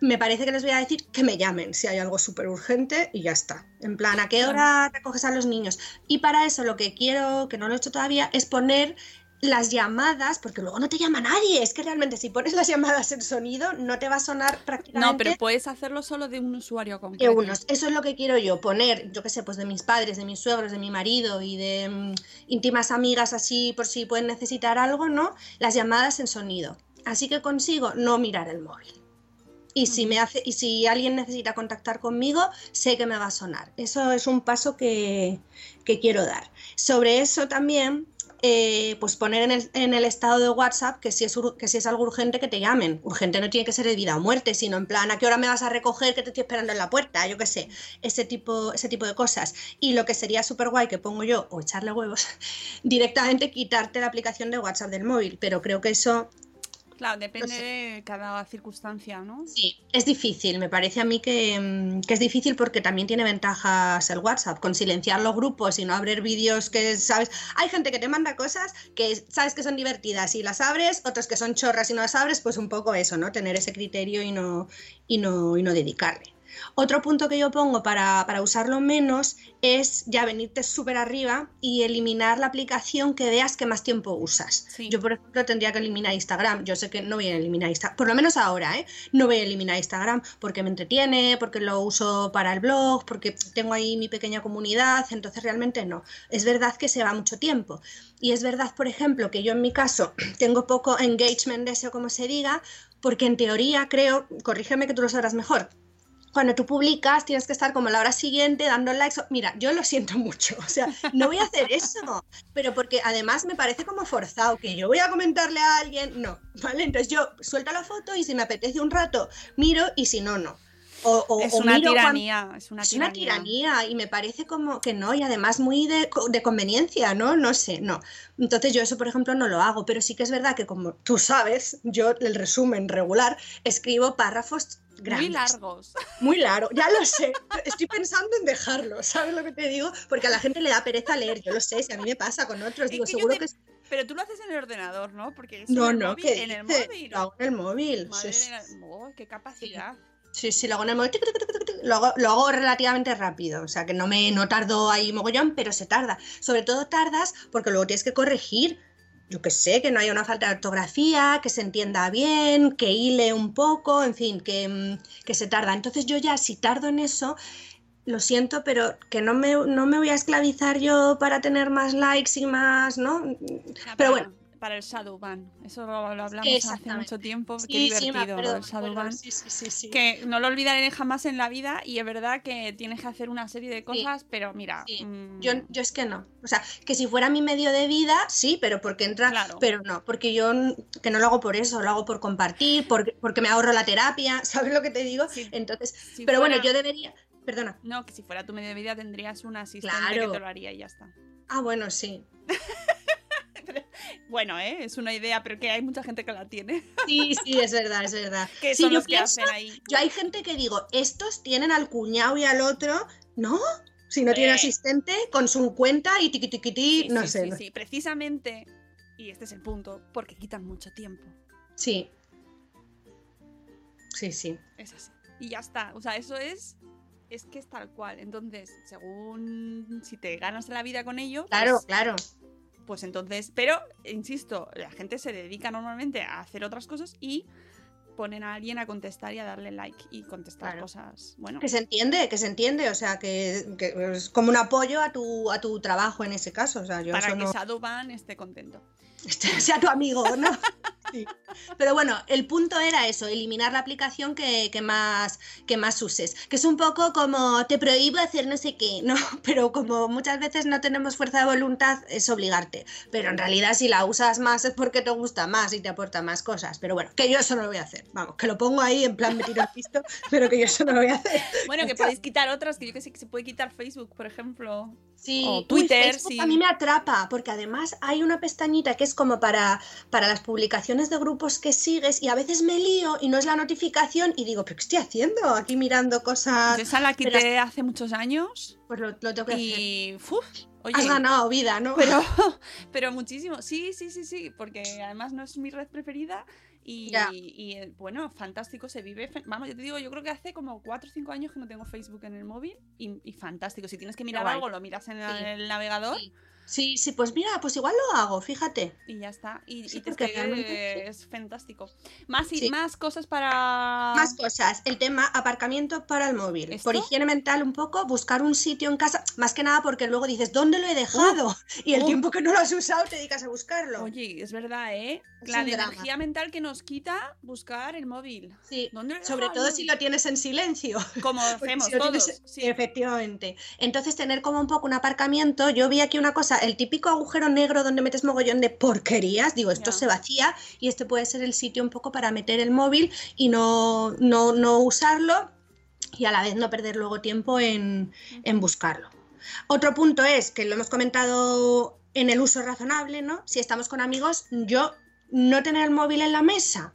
me parece que les voy a decir que me llamen si hay algo súper urgente y ya está. En plan, ¿a qué hora recoges a los niños? Y para eso lo que quiero, que no lo he hecho todavía, es poner las llamadas, porque luego no te llama nadie. Es que realmente si pones las llamadas en sonido no te va a sonar prácticamente No, pero puedes hacerlo solo de un usuario concreto. unos. Eso es lo que quiero yo, poner, yo qué sé, pues de mis padres, de mis suegros, de mi marido y de mm, íntimas amigas así por si pueden necesitar algo, ¿no? Las llamadas en sonido. Así que consigo no mirar el móvil. Y si me hace, y si alguien necesita contactar conmigo, sé que me va a sonar. Eso es un paso que, que quiero dar. Sobre eso también, eh, pues poner en el, en el estado de WhatsApp que si, es, ur- que si es algo urgente que te llamen. Urgente no tiene que ser de vida o muerte, sino en plan, ¿a qué hora me vas a recoger que te estoy esperando en la puerta? Yo qué sé, ese tipo, ese tipo de cosas. Y lo que sería súper guay que pongo yo, o echarle huevos, [laughs] directamente quitarte la aplicación de WhatsApp del móvil. Pero creo que eso Claro, depende No sé. de cada circunstancia, ¿no? Sí, es difícil, me parece a mí que, mm, que es difícil porque también tiene ventajas el WhatsApp, con silenciar los grupos y no abrir vídeos que, ¿sabes? Hay gente que te manda cosas que sabes que son divertidas y las abres, otros que son chorras y no las abres, pues un poco eso, ¿no? Tener ese criterio y no, y no, y no dedicarle. Otro punto que yo pongo para, para usarlo menos es ya venirte súper arriba y eliminar la aplicación que veas que más tiempo usas. Sí. Yo, por ejemplo, tendría que eliminar Instagram. Yo sé que no voy a eliminar Instagram, por lo menos ahora, ¿eh? No voy a eliminar Instagram porque me entretiene, porque lo uso para el blog, porque tengo ahí mi pequeña comunidad, entonces realmente no. Es verdad que se va mucho tiempo. Y es verdad, por ejemplo, que yo en mi caso [clears throat] tengo poco engagement de eso, como se diga, porque en teoría creo, corrígeme que tú lo sabrás mejor, cuando tú publicas tienes que estar como a la hora siguiente dando likes. Mira, yo lo siento mucho, o sea, no voy a hacer eso, pero porque además me parece como forzado que yo voy a comentarle a alguien, no, ¿vale? Entonces yo suelto la foto y si me apetece un rato miro y si no, no. O, o- Es una tiranía, es una es una tiranía. tiranía y me parece como que no, y además muy de, de conveniencia, ¿no? No sé, no. Entonces yo eso, por ejemplo, no lo hago, pero sí que es verdad que como tú sabes, yo el resumen regular escribo párrafos grandes. Muy largos. [laughs] Muy largo, ya lo sé. Estoy pensando en dejarlo, ¿sabes lo que te digo? Porque a la gente le da pereza leer, yo lo sé, si a mí me pasa con otros, Es digo, que seguro te- que... es- Pero tú lo haces en el ordenador, ¿no? Porque es No, en el no, móvil, ¿qué en el móvil. Lo hago en el móvil. Madre sí, la- Oh, qué capacidad. Sí, sí, lo hago en el móvil. Lo hago, lo hago relativamente rápido. O sea, que no me no tardo ahí mogollón, pero se tarda. Sobre todo tardas porque luego tienes que corregir. Yo que sé, que no haya una falta de ortografía, que se entienda bien, que hile un poco, en fin, que, mm, que se tarda. Entonces yo ya, si tardo en eso, lo siento, pero que no me, no me voy a esclavizar yo para tener más likes y más, ¿no? Pero bueno, para el shadow ban. Eso lo, lo hablamos hace mucho tiempo. Qué Sí, me divertido acuerdo, sí, sí, sí, sí. Que no lo olvidaré jamás en la vida y es verdad que tienes que hacer una serie de cosas, pero mira. Sí. mm, Yo, yo es que no. O sea, que si fuera mi medio de vida, sí, pero porque entra. Claro. Pero no, porque yo que no lo hago por eso, lo hago por compartir, porque, porque me ahorro la terapia, [laughs] ¿sabes lo que te digo? Entonces, si pero bueno, yo debería. Perdona. No, que si fuera tu medio de vida tendrías un asistente Claro. que te lo haría y ya está. Ah, bueno, sí. [laughs] Bueno, ¿eh? es una idea, pero que hay mucha gente que la tiene. Sí, sí, es verdad, es verdad. [laughs] Que Sí, son yo los que pienso- hacen ahí. Yo hay gente que digo, estos tienen al cuñado y al otro, ¿no? Si no tiene asistente, con su cuenta y tiqui tiqui ti, Sí, no sí, sé. sí, sí, precisamente. Y este es el punto, porque quitan mucho tiempo. sí. Sí, sí. Es así. Y ya está. O sea, eso es. Es que es tal cual. Entonces, según si te ganas la vida con ello, Claro, pues, claro. Pues entonces. Pero, insisto, la gente se dedica normalmente a hacer otras cosas y ponen a alguien a contestar y a darle like y contestar Claro. cosas. Bueno, Que se entiende, que se entiende, o sea, que, que es como un apoyo a tu, a tu trabajo en ese caso. O sea, yo para eso que no- Shadowban esté contento. [laughs] este sea tu amigo, ¿no? [laughs] Sí. Pero bueno, el punto era eso, eliminar la aplicación que, que más, que más uses. Que es un poco como te prohíbo hacer no sé qué, ¿no? [laughs] Pero como muchas veces no tenemos fuerza de voluntad, es obligarte. Pero en realidad si la usas más es porque te gusta más y te aporta más cosas. Pero bueno, que yo eso no lo voy a hacer. Vamos, que lo pongo ahí en plan me tiro el pisto, pero que yo eso no lo voy a hacer. Bueno, que podéis quitar otras, que yo que sé que se puede quitar Facebook, por ejemplo. Sí, O uy, Twitter, Facebook sí. a mí me atrapa, porque además hay una pestañita que es como para, para las publicaciones de grupos que sigues y a veces me lío y no es la notificación y digo, ¿pero qué estoy haciendo? Aquí mirando cosas. Yo esa la pero- quité hace muchos años Pues lo, lo tengo que hacer. y. uf, oye, Has ganado vida, ¿no? pero, [laughs] pero muchísimo. Sí, sí, sí, sí, porque además no es mi red preferida. Y, eh, bueno, fantástico, se vive. Vamos, yo te digo, yo creo que hace como 4 o 5 años que no tengo Facebook en el móvil y, y fantástico. Si tienes que mirar algo, lo miras en Sí. el navegador Sí. Sí, sí, pues mira, pues igual lo hago, fíjate. y ya está. Y, Sí, y te sigue, realmente- es fantástico. Más, y, Sí. más cosas para. Más cosas, el tema aparcamiento para el móvil. ¿Esto? Por higiene mental un poco, buscar un sitio en casa, más que nada porque luego dices, ¿dónde lo he dejado? [laughs] y el uh. tiempo que no lo has usado te dedicas a buscarlo. Oye, es verdad, ¿eh? Es La energía mental que nos quita buscar el móvil. Sí, ¿Dónde lo he sobre todo si lo tienes en silencio. Como [laughs] hacemos si todos. tienes- sí. Efectivamente. Entonces, tener como un poco un aparcamiento. Yo vi aquí una cosa, el típico agujero negro donde metes mogollón de porquerías. Digo, esto se vacía y este puede ser el sitio un poco para meter el móvil y no, no, no usarlo y a la vez no perder luego tiempo en, en buscarlo. Otro punto es, que lo hemos comentado en el uso razonable, ¿no? Si estamos con amigos, yo no tener el móvil en la mesa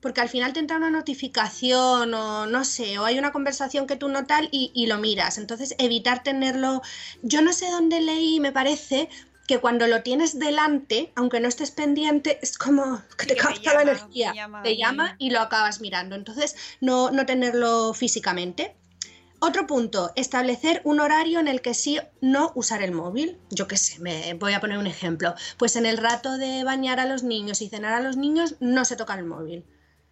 porque al final te entra una notificación o no sé, o hay una conversación que tú no tal y, y lo miras. Entonces, evitar tenerlo. Yo no sé dónde leí, me parece que cuando lo tienes delante, aunque no estés pendiente, es como que te que capta la energía. te llama te y- llama y lo acabas mirando. Entonces, no, no tenerlo físicamente. Otro punto, establecer un horario en el que sí no usar el móvil. Yo qué sé, me voy a poner un ejemplo. Pues en el rato de bañar a los niños y cenar a los niños no se toca el móvil.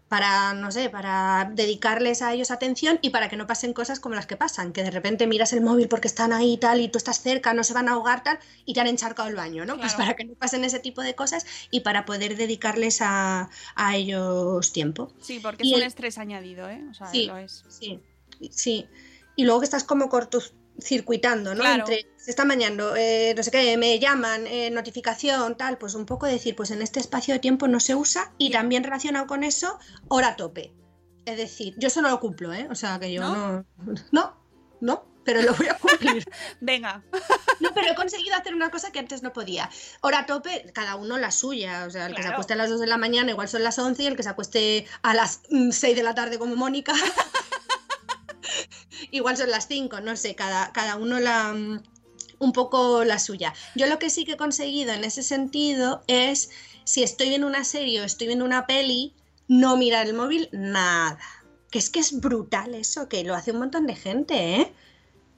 Para, no sé, para dedicarles a ellos atención y para que no pasen cosas como las que pasan, que de repente miras el móvil porque están ahí y tal y tú estás cerca, no se van a ahogar tal y te han encharcado el baño, ¿no? Pues para que no pasen ese tipo de cosas y para poder dedicarles a, a ellos tiempo. Sí, porque Y es un el- estrés añadido, ¿eh? O sea, Sí. lo es. Sí, sí. Y luego que estás como cortocircuitando, ¿no? Claro. Entre se están bañando, eh, no sé qué, me llaman, eh, notificación, tal, pues un poco decir, pues en este espacio de tiempo no se usa y también relacionado con eso, hora tope. Es decir, yo eso no lo cumplo, ¿eh? O sea que yo ¿No? no. No, no, pero lo voy a cumplir. [laughs] Venga, No, pero he conseguido hacer una cosa que antes no podía. Hora tope, cada uno la suya. O sea, el que se acueste a las 2 de la mañana igual son las 11 y el que se acueste a las mm, 6 de la tarde como Mónica. [laughs] [laughs] igual son las 5, no sé, cada, cada uno la... mm, un poco la suya. Yo lo que sí que he conseguido en ese sentido es, si estoy viendo una serie o estoy viendo una peli, no mirar el móvil nada. Que es que es brutal eso, que lo hace un montón de gente, ¿eh?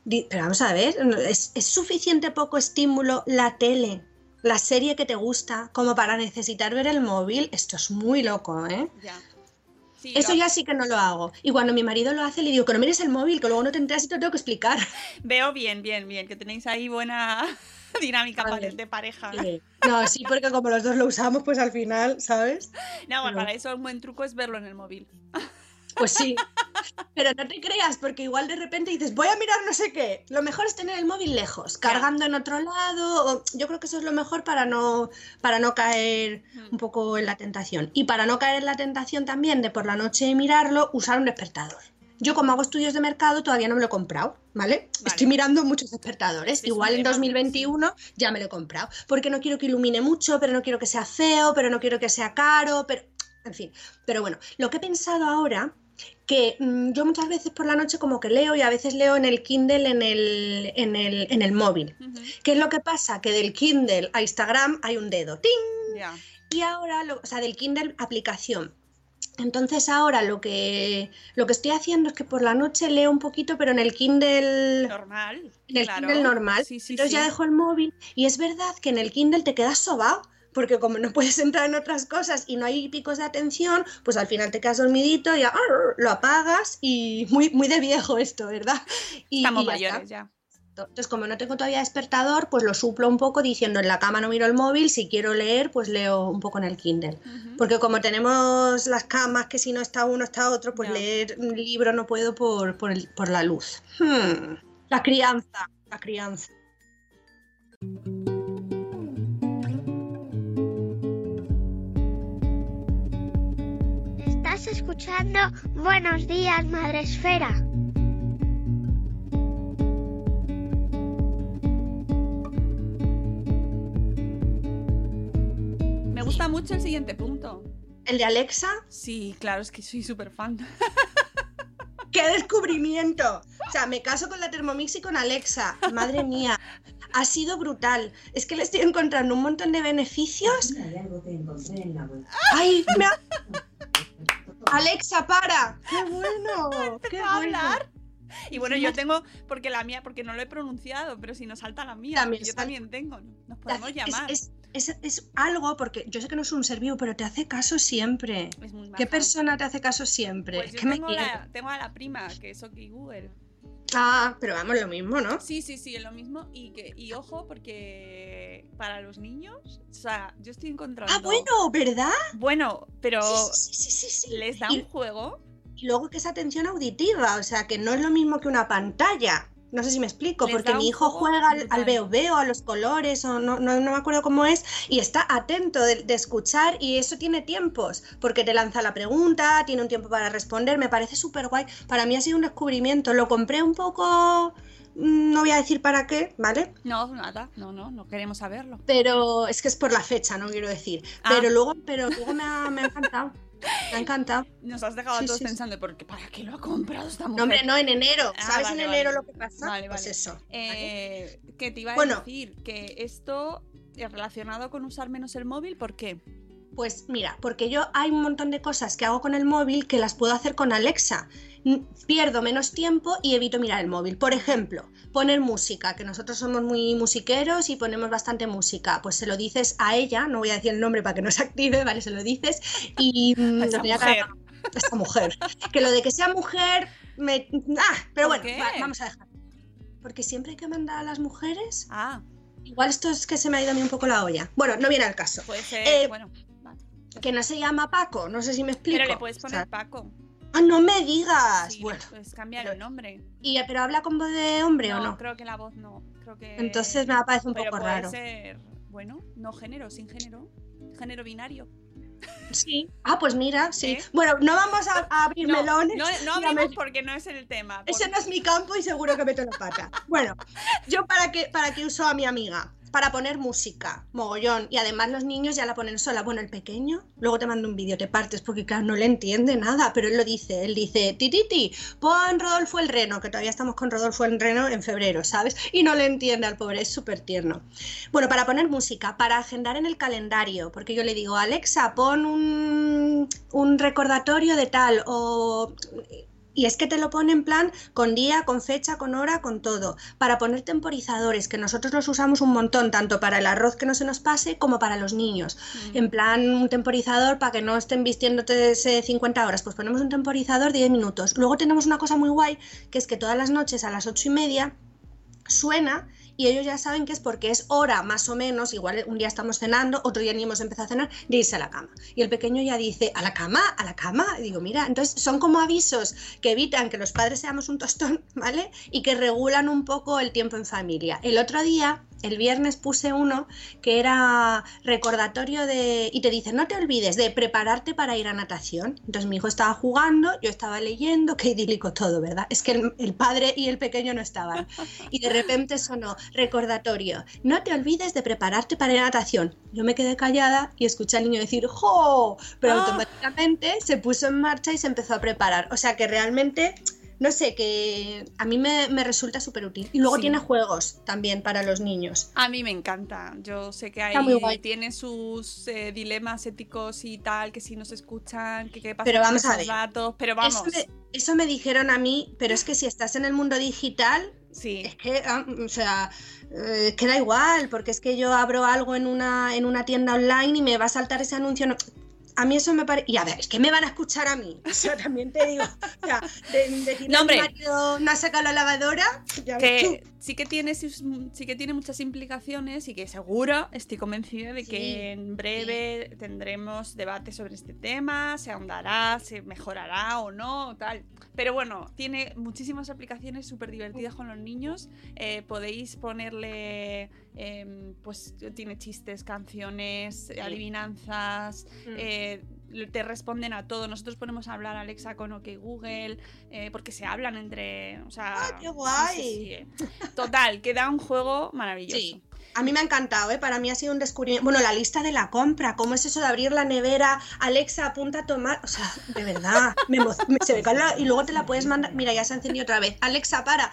Pero vamos a ver, ¿es, es suficiente poco estímulo la tele, la serie que te gusta, como para necesitar ver el móvil? Esto es muy loco, ¿eh? ya. Sí, Eso ya sí que no lo hago. Y cuando mi marido lo hace, le digo que no mires el móvil, que luego no te enteras y te lo tengo que explicar. [laughs] Veo bien, bien, bien, que tenéis ahí buena. [laughs] Dinámica Vale. de pareja. Sí. No, sí, porque como los dos lo usamos, pues al final, ¿sabes? No, bueno, No. para eso un buen truco es verlo en el móvil. [laughs] Pues sí. Pero no te creas, porque igual de repente dices, voy a mirar no sé qué. Lo mejor es tener el móvil lejos, cargando en otro lado. Yo creo que eso es lo mejor para no, para no caer Mm. un poco en la tentación. Y para no caer en la tentación también de por la noche mirarlo, usar un despertador. Yo como hago estudios de mercado todavía no me lo he comprado, ¿vale? Vale. Estoy mirando muchos despertadores. Es Igual en tema, 2021 ya me lo he comprado. Porque no quiero que ilumine mucho, pero no quiero que sea feo, pero no quiero que sea caro, pero... En fin. Pero bueno, lo que he pensado ahora que mm, yo muchas veces por la noche como que leo y a veces leo en el Kindle en el, en el, en el móvil. ¿Qué es lo que pasa? Que del Kindle a Instagram hay un dedo. ¡Ting! Y ahora, lo- o sea, del Kindle aplicación. Entonces ahora lo que, lo que estoy haciendo es que por la noche leo un poquito, pero en el Kindle, Normal. en el claro. Kindle normal. Sí, sí, Entonces ya dejo el móvil y es verdad que en el Kindle te quedas sobao. Porque como no puedes entrar en otras cosas y no hay picos de atención, pues al final te quedas dormidito y ya, arr, lo apagas y [laughs] muy, muy de viejo esto, ¿verdad? Y, Estamos y ya mayores está. ya. Entonces, como no tengo todavía despertador, pues lo suplo un poco diciendo en la cama no miro el móvil, si quiero leer, pues leo un poco en el Kindle. Porque como tenemos las camas que si no está uno está otro, pues leer un libro no puedo por, por, el- por la luz. Hmm. La crianza, la crianza. Estás escuchando Buenos días, Madre Esfera. Me gusta mucho el siguiente punto. El de Alexa, Sí, claro, es que soy súper fan. [laughs] ¡qué descubrimiento! O sea, me caso con la Thermomix y con Alexa. Madre mía, ha sido brutal. Es que le estoy encontrando un montón de beneficios. ¡Ay! Me ha- Alexa, para. ¡Qué bueno! [laughs] ¡Qué a bueno! hablar. Y bueno, yo tengo, porque la mía, porque no lo he pronunciado, pero si nos salta la mía, También yo también tengo. Nos podemos llamar. Es, es- es algo, porque yo sé que no es un ser vivo, pero te hace caso siempre. Es muy ¿Qué persona te hace caso siempre? Pues yo ¿Qué me tengo, quiere? la- tengo a la prima, que es OK Google. Ah, pero vamos, lo mismo, ¿no? Sí, sí, sí, es lo mismo. Y, que, y ojo, porque para los niños, o sea, yo estoy encontrando. Ah, bueno, ¿verdad? Bueno, pero Sí, sí, sí, les da Y- un juego. Y luego que es atención auditiva, o sea, que no es lo mismo que una pantalla. No sé si me explico, Les porque mi hijo juega al, al veo veo, a los colores, o no, no, no me acuerdo cómo es, y está atento de, de escuchar, y eso tiene tiempos, porque te lanza la pregunta, tiene un tiempo para responder, me parece súper guay. Para mí ha sido un descubrimiento, lo compré un poco, mm, no voy a decir para qué, ¿vale? No, nada, no, no, no queremos saberlo. Pero es que es por la fecha, no quiero decir. Ah. Pero luego, pero luego me ha, me ha encantado. Me ha encantado. Nos has dejado a todos sí, pensando, ¿por qué, ¿para qué lo ha comprado esta mujer? No, hombre, no, en enero. Ah, ¿Sabes vale, en vale. enero lo que pasa? Vale, Pues eso. Eh, que te iba a Bueno. decir que esto es relacionado con usar menos el móvil, ¿por qué? Pues mira, porque yo hay un montón de cosas que hago con el móvil que las puedo hacer con Alexa. Pierdo menos tiempo y evito mirar el móvil. Por ejemplo, poner música, que nosotros somos muy musiqueros y ponemos bastante música. Pues se lo dices a ella, no voy a decir el nombre para que no se active, [laughs] ¿vale? Se lo dices y [laughs] mm, A esa lo tenía que- mujer. esta mujer. Que lo de que sea mujer, me... Ah, pero ¿Por bueno, va- vamos a dejar. Porque siempre hay que mandar a las mujeres. Ah, Igual esto es que se me ha ido a mí un poco la olla. Bueno, no viene al caso. puede ser, Eh, bueno. vale. Que no se llama Paco, no sé si me explico. Pero le puedes O poner sea, Paco. Ah, no me digas. Sí, bueno, puedes cambiar pero- el nombre. y, pero habla con voz de hombre no, o no. creo que la voz no. Creo que... Entonces me parece un pero poco puede raro. ser, bueno, no género, sin género. Género binario. Sí. Ah, pues mira, sí. ¿Eh? Bueno, no vamos a, a abrir No, melones. no, no abrimos porque no es el tema. Ese no es mi campo y seguro que meto la pata. Bueno, yo para qué, para qué uso a mi amiga. Para poner música, mogollón. Y además los niños ya la ponen sola. Bueno, el pequeño, luego te mando un vídeo, te partes, porque claro, no le entiende nada, pero él lo dice. Él dice, tititi, pon Rodolfo el Reno, que todavía estamos con Rodolfo el Reno en febrero, ¿sabes? Y no le entiende al pobre, es súper tierno. Bueno, para poner música, para agendar en el calendario, porque yo le digo, Alexa, pon un, un recordatorio de tal, o... Y es que te lo pone en plan con día, con fecha, con hora, con todo. Para poner temporizadores, que nosotros los usamos un montón, tanto para el arroz que no se nos pase como para los niños. Mm. En plan, un temporizador para que no estén vistiéndote ese 50 horas. Pues ponemos un temporizador 10 minutos. Luego tenemos una cosa muy guay, que es que todas las noches a las 8 y media suena y ellos ya saben que es porque es hora más o menos, igual un día estamos cenando, otro día ni hemos empezado a cenar, de irse a la cama. Y el pequeño ya dice, ¿a la cama? ¿A la cama? Digo, mira, entonces son como avisos que evitan que los padres seamos un tostón, [laughs] ¿vale? Y que regulan un poco el tiempo en familia. El otro día el viernes puse uno que era recordatorio de... y te dice, no te olvides de prepararte para ir a natación. Entonces mi hijo estaba jugando, yo estaba leyendo, qué idílico todo, ¿verdad? Es que el, el padre y el pequeño no estaban. Y de repente sonó, recordatorio, no te olvides de prepararte para ir a natación. Yo me quedé callada y escuché al niño decir, ¡jo! Pero Ah. automáticamente se puso en marcha y se empezó a preparar. O sea que realmente no sé, que a mí me, me resulta súper útil. Y luego Sí. tiene juegos también para los niños. A mí me encanta. Yo sé que ahí tiene sus eh, dilemas éticos y tal, que si nos escuchan, que qué pasa Pero con vamos a esos ver. datos. Pero vamos, Eso me, eso me dijeron a mí, pero es que si estás en el mundo digital, sí. es que, ah, o sea, eh, que da igual, porque es que yo abro algo en una, en una tienda online y me va a saltar ese anuncio. no- a mí eso me parece. Y a ver, es que me van a escuchar a mí. O sea, también te digo. O sea, de, decirle No, a mi marido, no ha sacado la lavadora. Ya ves que tú. Sí que tiene sí que tiene muchas implicaciones y que seguro estoy convencida de Sí, que en breve tendremos debate sobre este tema, se ahondará, se mejorará o no, tal. Pero bueno, tiene muchísimas aplicaciones súper divertidas con los niños. Eh, podéis ponerle, em, pues tiene chistes, canciones, adivinanzas. Mm. eh, te responden a todo. Nosotros ponemos a hablar a Alexa con OK Google, eh, porque se hablan entre. O sea, ¡Ah, qué guay! eh. Total, queda un juego maravilloso. Sí. A mí me ha encantado, ¿eh? Para mí ha sido un descubrimiento. Bueno, la lista de la compra, ¿cómo es eso de abrir la nevera? Alexa, apunta a tomar. O sea, de verdad, me me- se me cae la- Y luego te la puedes mandar. Mira, ya se ha encendido otra vez. Alexa, para.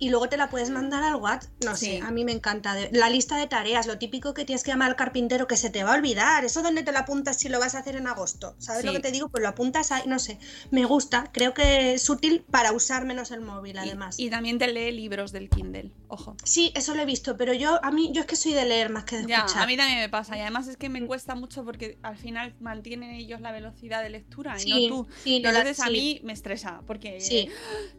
Y luego te la puedes mandar al WhatsApp. No Sí. sé, a mí me encanta. La lista de tareas, lo típico que tienes que llamar al carpintero que se te va a olvidar. Eso donde te lo apuntas si lo vas a hacer en agosto. ¿Sabes lo que te digo? Pues lo apuntas ahí, no sé. Me gusta. Creo que es útil para usar menos el móvil, además. Y, también te lee libros del Kindle, ojo. Sí, eso lo he visto, pero yo a mí yo es que soy de leer más que de Ya, escuchar. a mí también me pasa. Y además es que me cuesta mucho porque al final mantienen ellos la velocidad de lectura y no tú. sí, no la- Entonces a mí me estresa porque. Sí.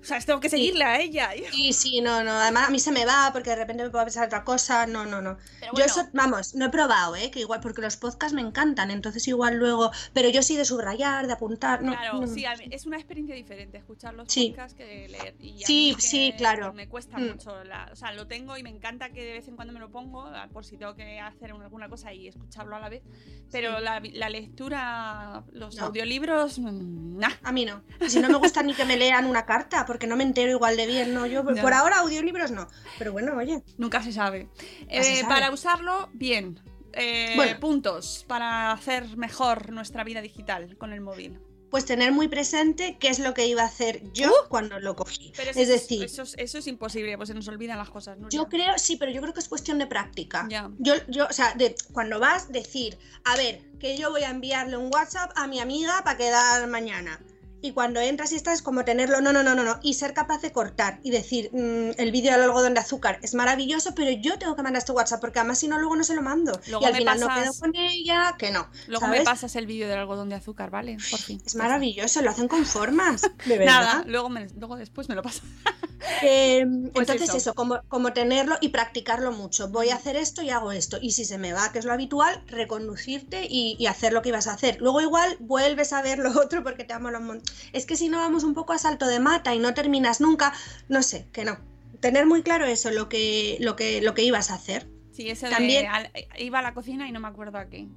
O sea, tengo que seguirle a ella. Sí, sí, no, no. Además a mí se me va porque de repente me puedo pensar otra cosa. No, no, no. Yo eso, vamos, no he probado, ¿eh? Que igual, porque los podcasts me encantan, entonces igual luego. Pero yo sí de subrayar, de apuntar. No, Claro, no. sí, a mí- es una experiencia diferente escuchar los Sí. podcasts que leer. Y Sí, sí, claro. Me cuesta Mm. mucho. la- o sea, lo tengo y me encanta que de vez en cuando me lo pongo por si tengo que hacer alguna cosa y escucharlo a la vez. Pero Sí. la, la lectura, los No. audiolibros, mm, nah. A mí no. Si no me gusta ni que me lean una carta, porque no me entero igual de bien, no. Yo por [laughs] ahora audiolibros no. Pero bueno, oye. Nunca se sabe. Se Eh, sabe. Para usarlo, bien. Eh, Bueno. Puntos para hacer mejor nuestra vida digital con el móvil. Pues tener muy presente qué es lo que iba a hacer yo Uh. cuando lo cogí. Pero eso es decir, eso, es- eso es imposible, pues se nos olvidan las cosas. Yo creo, sí, pero yo creo que es cuestión de práctica. Ya. Yo, yo, o sea, de, cuando vas, decir, a ver, que yo voy a enviarle un WhatsApp a mi amiga para quedar mañana. Y cuando entras y estás, como tenerlo, no, no, no, no, no. Y ser capaz de cortar y decir, mm, el vídeo del algodón de azúcar es maravilloso, pero yo tengo que mandar este WhatsApp porque además si no, luego no se lo mando. Luego y al final no quedo con ella, que no. Luego me pasas el vídeo del algodón de azúcar, ¿vale? Por fin. Es maravilloso, lo hacen con formas. [laughs] De verdad. Nada, luego, me- luego después me lo pasas. [laughs] Eh, [laughs] Pues entonces eso. eso, como, como tenerlo y practicarlo mucho. Voy a hacer esto y hago esto. Y si se me va, que es lo habitual, reconducirte y, y hacer lo que ibas a hacer. Luego igual vuelves a ver lo otro porque te amo los mon- Es que si no vamos un poco a salto de mata y no terminas nunca, no sé, que no. Tener muy claro eso, lo que, lo que, lo que ibas a hacer. Sí, eso También- de. al- iba a la cocina y no me acuerdo a qué.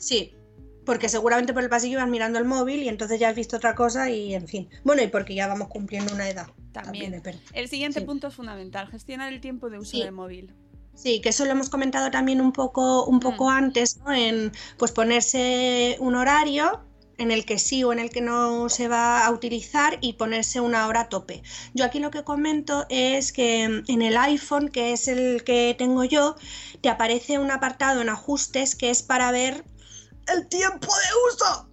Sí. Porque seguramente por el pasillo ibas mirando el móvil y entonces ya has visto otra cosa y en fin. Bueno, y porque ya vamos cumpliendo una edad. También. El siguiente Sí. punto es fundamental: gestionar el tiempo de uso Sí. del móvil. Sí, que eso lo hemos comentado también un poco, un poco Mm. antes, ¿no? En pues ponerse un horario en el que sí o en el que no se va a utilizar y ponerse una hora a tope. Yo aquí lo que comento es que en el iPhone, que es el que tengo yo, te aparece un apartado en ajustes que es para ver el tiempo de uso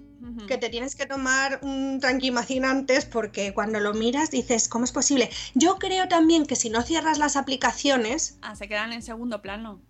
que te tienes que tomar un tranquimacín antes porque cuando lo miras dices, ¿cómo es posible? Yo creo también que si no cierras las aplicaciones Ah, se quedan en segundo plano.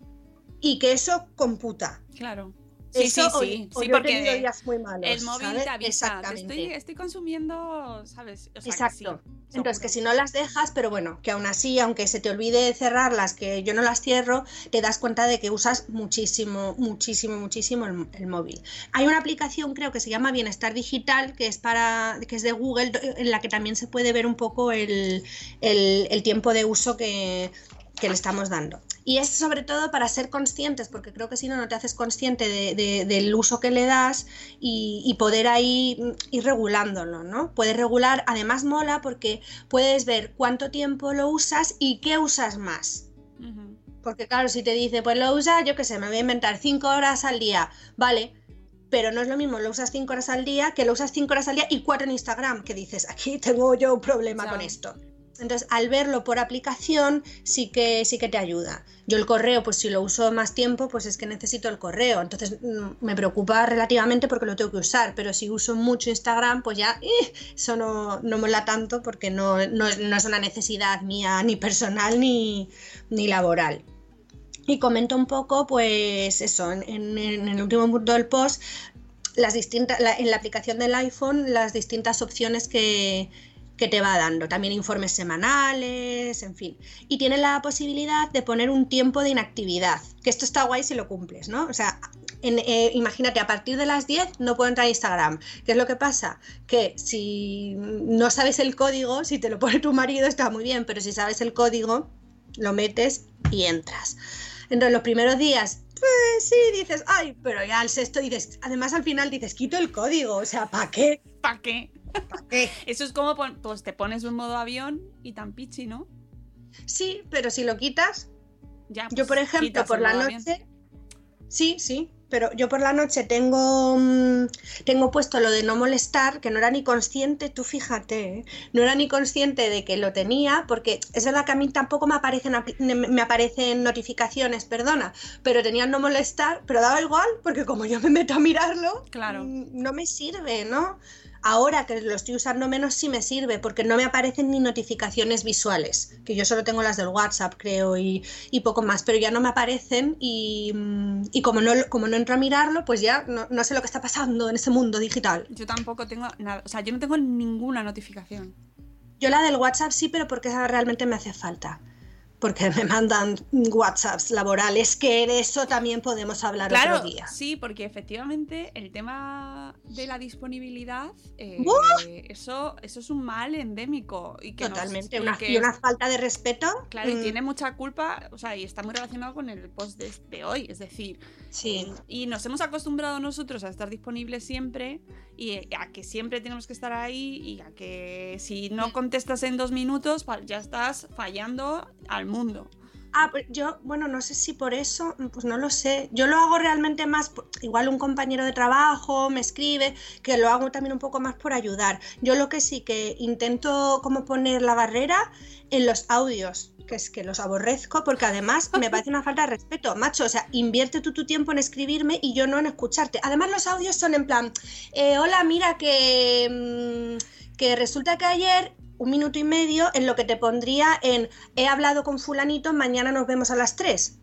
y que eso computa. Claro. Sí, sí, o- sí, o sí, yo he porque tenido días muy malos, El móvil ¿sabes? te avisa. te Exactamente. Estoy, estoy consumiendo, ¿sabes? O sea, que Exacto. sí, Entonces, que si no las dejas, pero bueno, que aún así, aunque se te olvide cerrarlas, que yo no las cierro, te das cuenta de que usas muchísimo, muchísimo, muchísimo el, el móvil. Hay una aplicación, creo que se llama Bienestar Digital, que es para, que es de Google, en la que también se puede ver un poco el, el- el tiempo de uso que, que le estamos dando. Y es sobre todo para ser conscientes, porque creo que si no, no te haces consciente de- de- del uso que le das y, y poder ahí ir regulándolo, ¿no? Puedes regular, además mola porque puedes ver cuánto tiempo lo usas y qué usas más. Porque claro, si te dice, pues lo usas, yo qué sé, me voy a inventar 5 horas al día, vale, pero no es lo mismo, lo usas 5 horas al día que lo usas 5 horas al día y 4 en Instagram, que dices, aquí tengo yo un problema Ya. con esto. Entonces, al verlo por aplicación, sí que, sí que te ayuda. Yo el correo, pues si lo uso más tiempo, pues es que necesito el correo. Entonces, mm, me preocupa relativamente porque lo tengo que usar. Pero si uso mucho Instagram, pues ya eh, eso no, no mola tanto porque no, no no es una necesidad mía ni personal ni, ni laboral. Y comento un poco, pues eso, en, el último punto del post, las distintas, en la aplicación del iPhone, las distintas opciones que, que te va dando. También informes semanales, en fin. Y tiene la posibilidad de poner un tiempo de inactividad, que esto está guay si lo cumples, ¿no? O sea, en- eh, imagínate, a partir de las 10 no puedo entrar a Instagram. ¿Qué es lo que pasa? Que si no sabes el código, si te lo pone tu marido está muy bien, pero si sabes el código, lo metes y entras. Entonces, los primeros días, pues sí, dices, ay, pero ya al sexto dices, además al final dices, quito el código, o sea, ¿para qué? ¿Para qué? ¿Para qué? [laughs] Eso es como, pues te pones un modo avión y tan pichi, ¿no? Sí, pero si lo quitas, Ya, yo pues, por ejemplo, por la avión. noche, sí, sí, pero yo por la noche tengo, mm, tengo puesto lo de no molestar, que no era ni consciente, tú fíjate, ¿eh? no era ni consciente de que lo tenía, porque es verdad que a mí tampoco me aparecen, me aparecen notificaciones, perdona, pero tenía no molestar, pero daba igual, porque como yo me meto a mirarlo, Claro. mm, no me sirve, ¿no? Ahora que lo estoy usando menos sí me sirve porque no me aparecen ni notificaciones visuales, que yo solo tengo las del WhatsApp creo y, y poco más, pero ya no me aparecen y, mm, y como, no, como no entro a mirarlo, pues ya no, no sé lo que está pasando en ese mundo digital. Yo tampoco tengo nada, o sea, yo no tengo ninguna notificación. Yo la del WhatsApp sí, pero porque esa realmente me hace falta. Porque me mandan WhatsApps laborales, que de eso también podemos hablar Claro, otro día. sí, porque efectivamente el tema de la disponibilidad, eh, eso, eso es un mal endémico. Y que nos- Totalmente, y una, que y una falta de respeto. Claro, y mm, tiene mucha culpa, o sea, y está muy relacionado con el post de, de hoy, es decir, Sí, y nos hemos acostumbrado nosotros a estar disponibles siempre y a que siempre tenemos que estar ahí y a que si no contestas en dos minutos ya estás fallando al mundo. Ah, pues yo, bueno, no sé si por eso, pues no lo sé. Yo lo hago realmente más, igual un compañero de trabajo me escribe, que lo hago también un poco más por ayudar. Yo lo que sí que intento como poner la barrera en los audios, que es que los aborrezco porque además me [laughs] parece una falta de respeto, macho. O sea, invierte tú tu tiempo en escribirme y yo no en escucharte. Además los audios son en plan, eh, hola, mira que, mm, que resulta que ayer un minuto y medio en lo que te pondría en he hablado con fulanito, mañana nos vemos a las 3.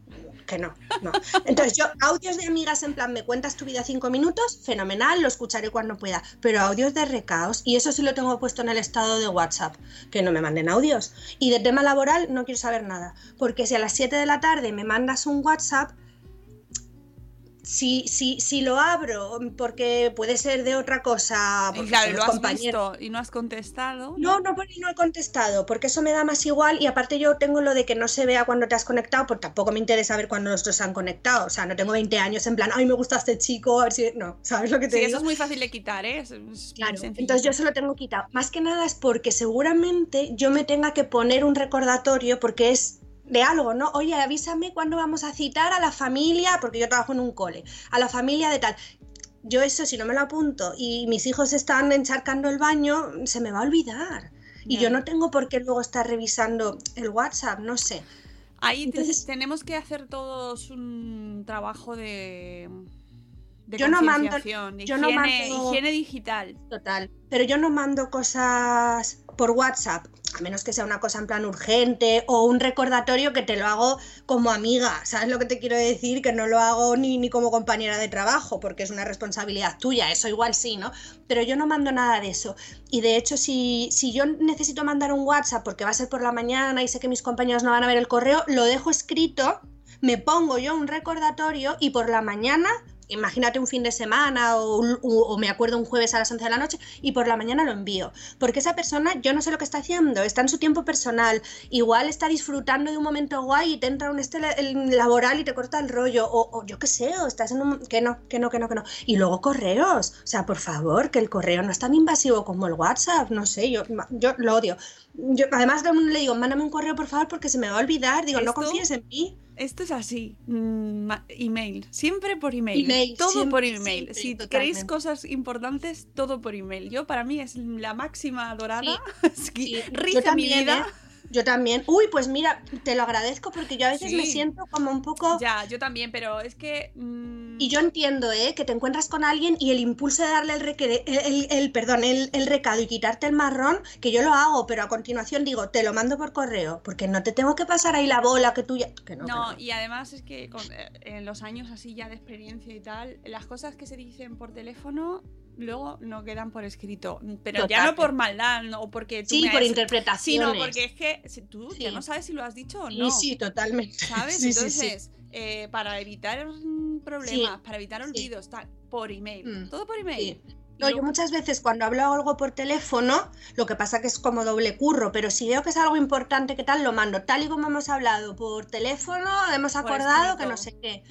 Que no, no. Entonces yo, audios de amigas en plan, me cuentas tu vida cinco minutos, fenomenal, lo escucharé cuando pueda. Pero audios de recaos, y eso sí lo tengo puesto en el estado de WhatsApp, que no me manden audios. Y de tema laboral no quiero saber nada, porque si a las 7 de la tarde me mandas un WhatsApp, si, si, si lo abro, porque puede ser de otra cosa, Y claro, lo has visto y no has contestado. No, no, porque no he contestado, porque eso me da más igual y aparte yo tengo lo de que no se vea cuando te has conectado, porque tampoco me interesa ver cuando los otros se han conectado, o sea, no tengo 20 años en plan, ay, me gusta este chico, a ver si... No, ¿sabes lo que te Sí, digo? eso es muy fácil de quitar, ¿eh? Es, es muy Claro, entonces yo se lo tengo quitado. Más que nada es porque seguramente yo me tenga que poner un recordatorio porque es de algo, ¿no? Oye, avísame cuándo vamos a citar a la familia, porque yo trabajo en un cole, a la familia de tal. Yo eso, si no me lo apunto y mis hijos están encharcando el baño, se me va a olvidar. Y yo no tengo por qué luego estar revisando el WhatsApp, no sé. Ahí entonces- tenemos que hacer todos un trabajo de, de Yo no mando- yo no mando- higiene digital. Total. Pero yo no mando cosas por WhatsApp, a menos que sea una cosa en plan urgente o un recordatorio que te lo hago como amiga, ¿sabes lo que te quiero decir? Que no lo hago ni, ni como compañera de trabajo, porque es una responsabilidad tuya, eso igual sí, ¿no? Pero yo no mando nada de eso. Y de hecho, si, si yo necesito mandar un WhatsApp porque va a ser por la mañana y sé que mis compañeros no van a ver el correo, lo dejo escrito, me pongo yo un recordatorio y por la mañana imagínate un fin de semana o, me acuerdo un jueves a las 11 de la noche y por la mañana lo envío. Porque esa persona, yo no sé lo que está haciendo, está en su tiempo personal, igual está disfrutando de un momento guay y te entra un este laboral y te corta el rollo, o, yo qué sé, o estás en un... que no, que no, que no, que no. Y luego correos, o sea, por favor, que el correo no es tan invasivo como el WhatsApp, no sé, yo, yo lo odio. Yo, además le digo, mándame un correo por favor porque se me va a olvidar, digo, no confíes en mí. Esto es así. Mm, email. Siempre por email. todo por email. si queréis cosas importantes, todo por email. Yo, para mí, es la máxima dorada. Sí, [laughs] mi vida. ¿eh? Yo también. Uy, pues mira, te lo agradezco porque yo a veces me siento como un poco. Ya, yo también, pero es que. Mm, y yo entiendo, ¿eh? Que te encuentras con alguien y el impulso de darle el, el, perdón, el, recado y quitarte el marrón, que yo lo hago, pero a continuación digo, te lo mando por correo, porque no te tengo que pasar ahí la bola que tú ya. Que no, no, y además es que con, eh, en los años así ya de experiencia y tal, las cosas que se dicen por teléfono luego no quedan por escrito. Pero ya no por maldad o porque tú Sí, por interpretación. Sino porque es que tú ya no sabes si lo has dicho o no. Sí, sí, totalmente. ¿Sabes? Entonces, eh, para evitar problemas, para evitar olvidos, tal, por email. Mm. Todo por email. No, yo muchas veces cuando hablo algo por teléfono, lo que pasa que es como doble curro, pero si veo que es algo importante, ¿qué tal? Lo mando. Tal y como hemos hablado por teléfono, hemos acordado que no sé qué.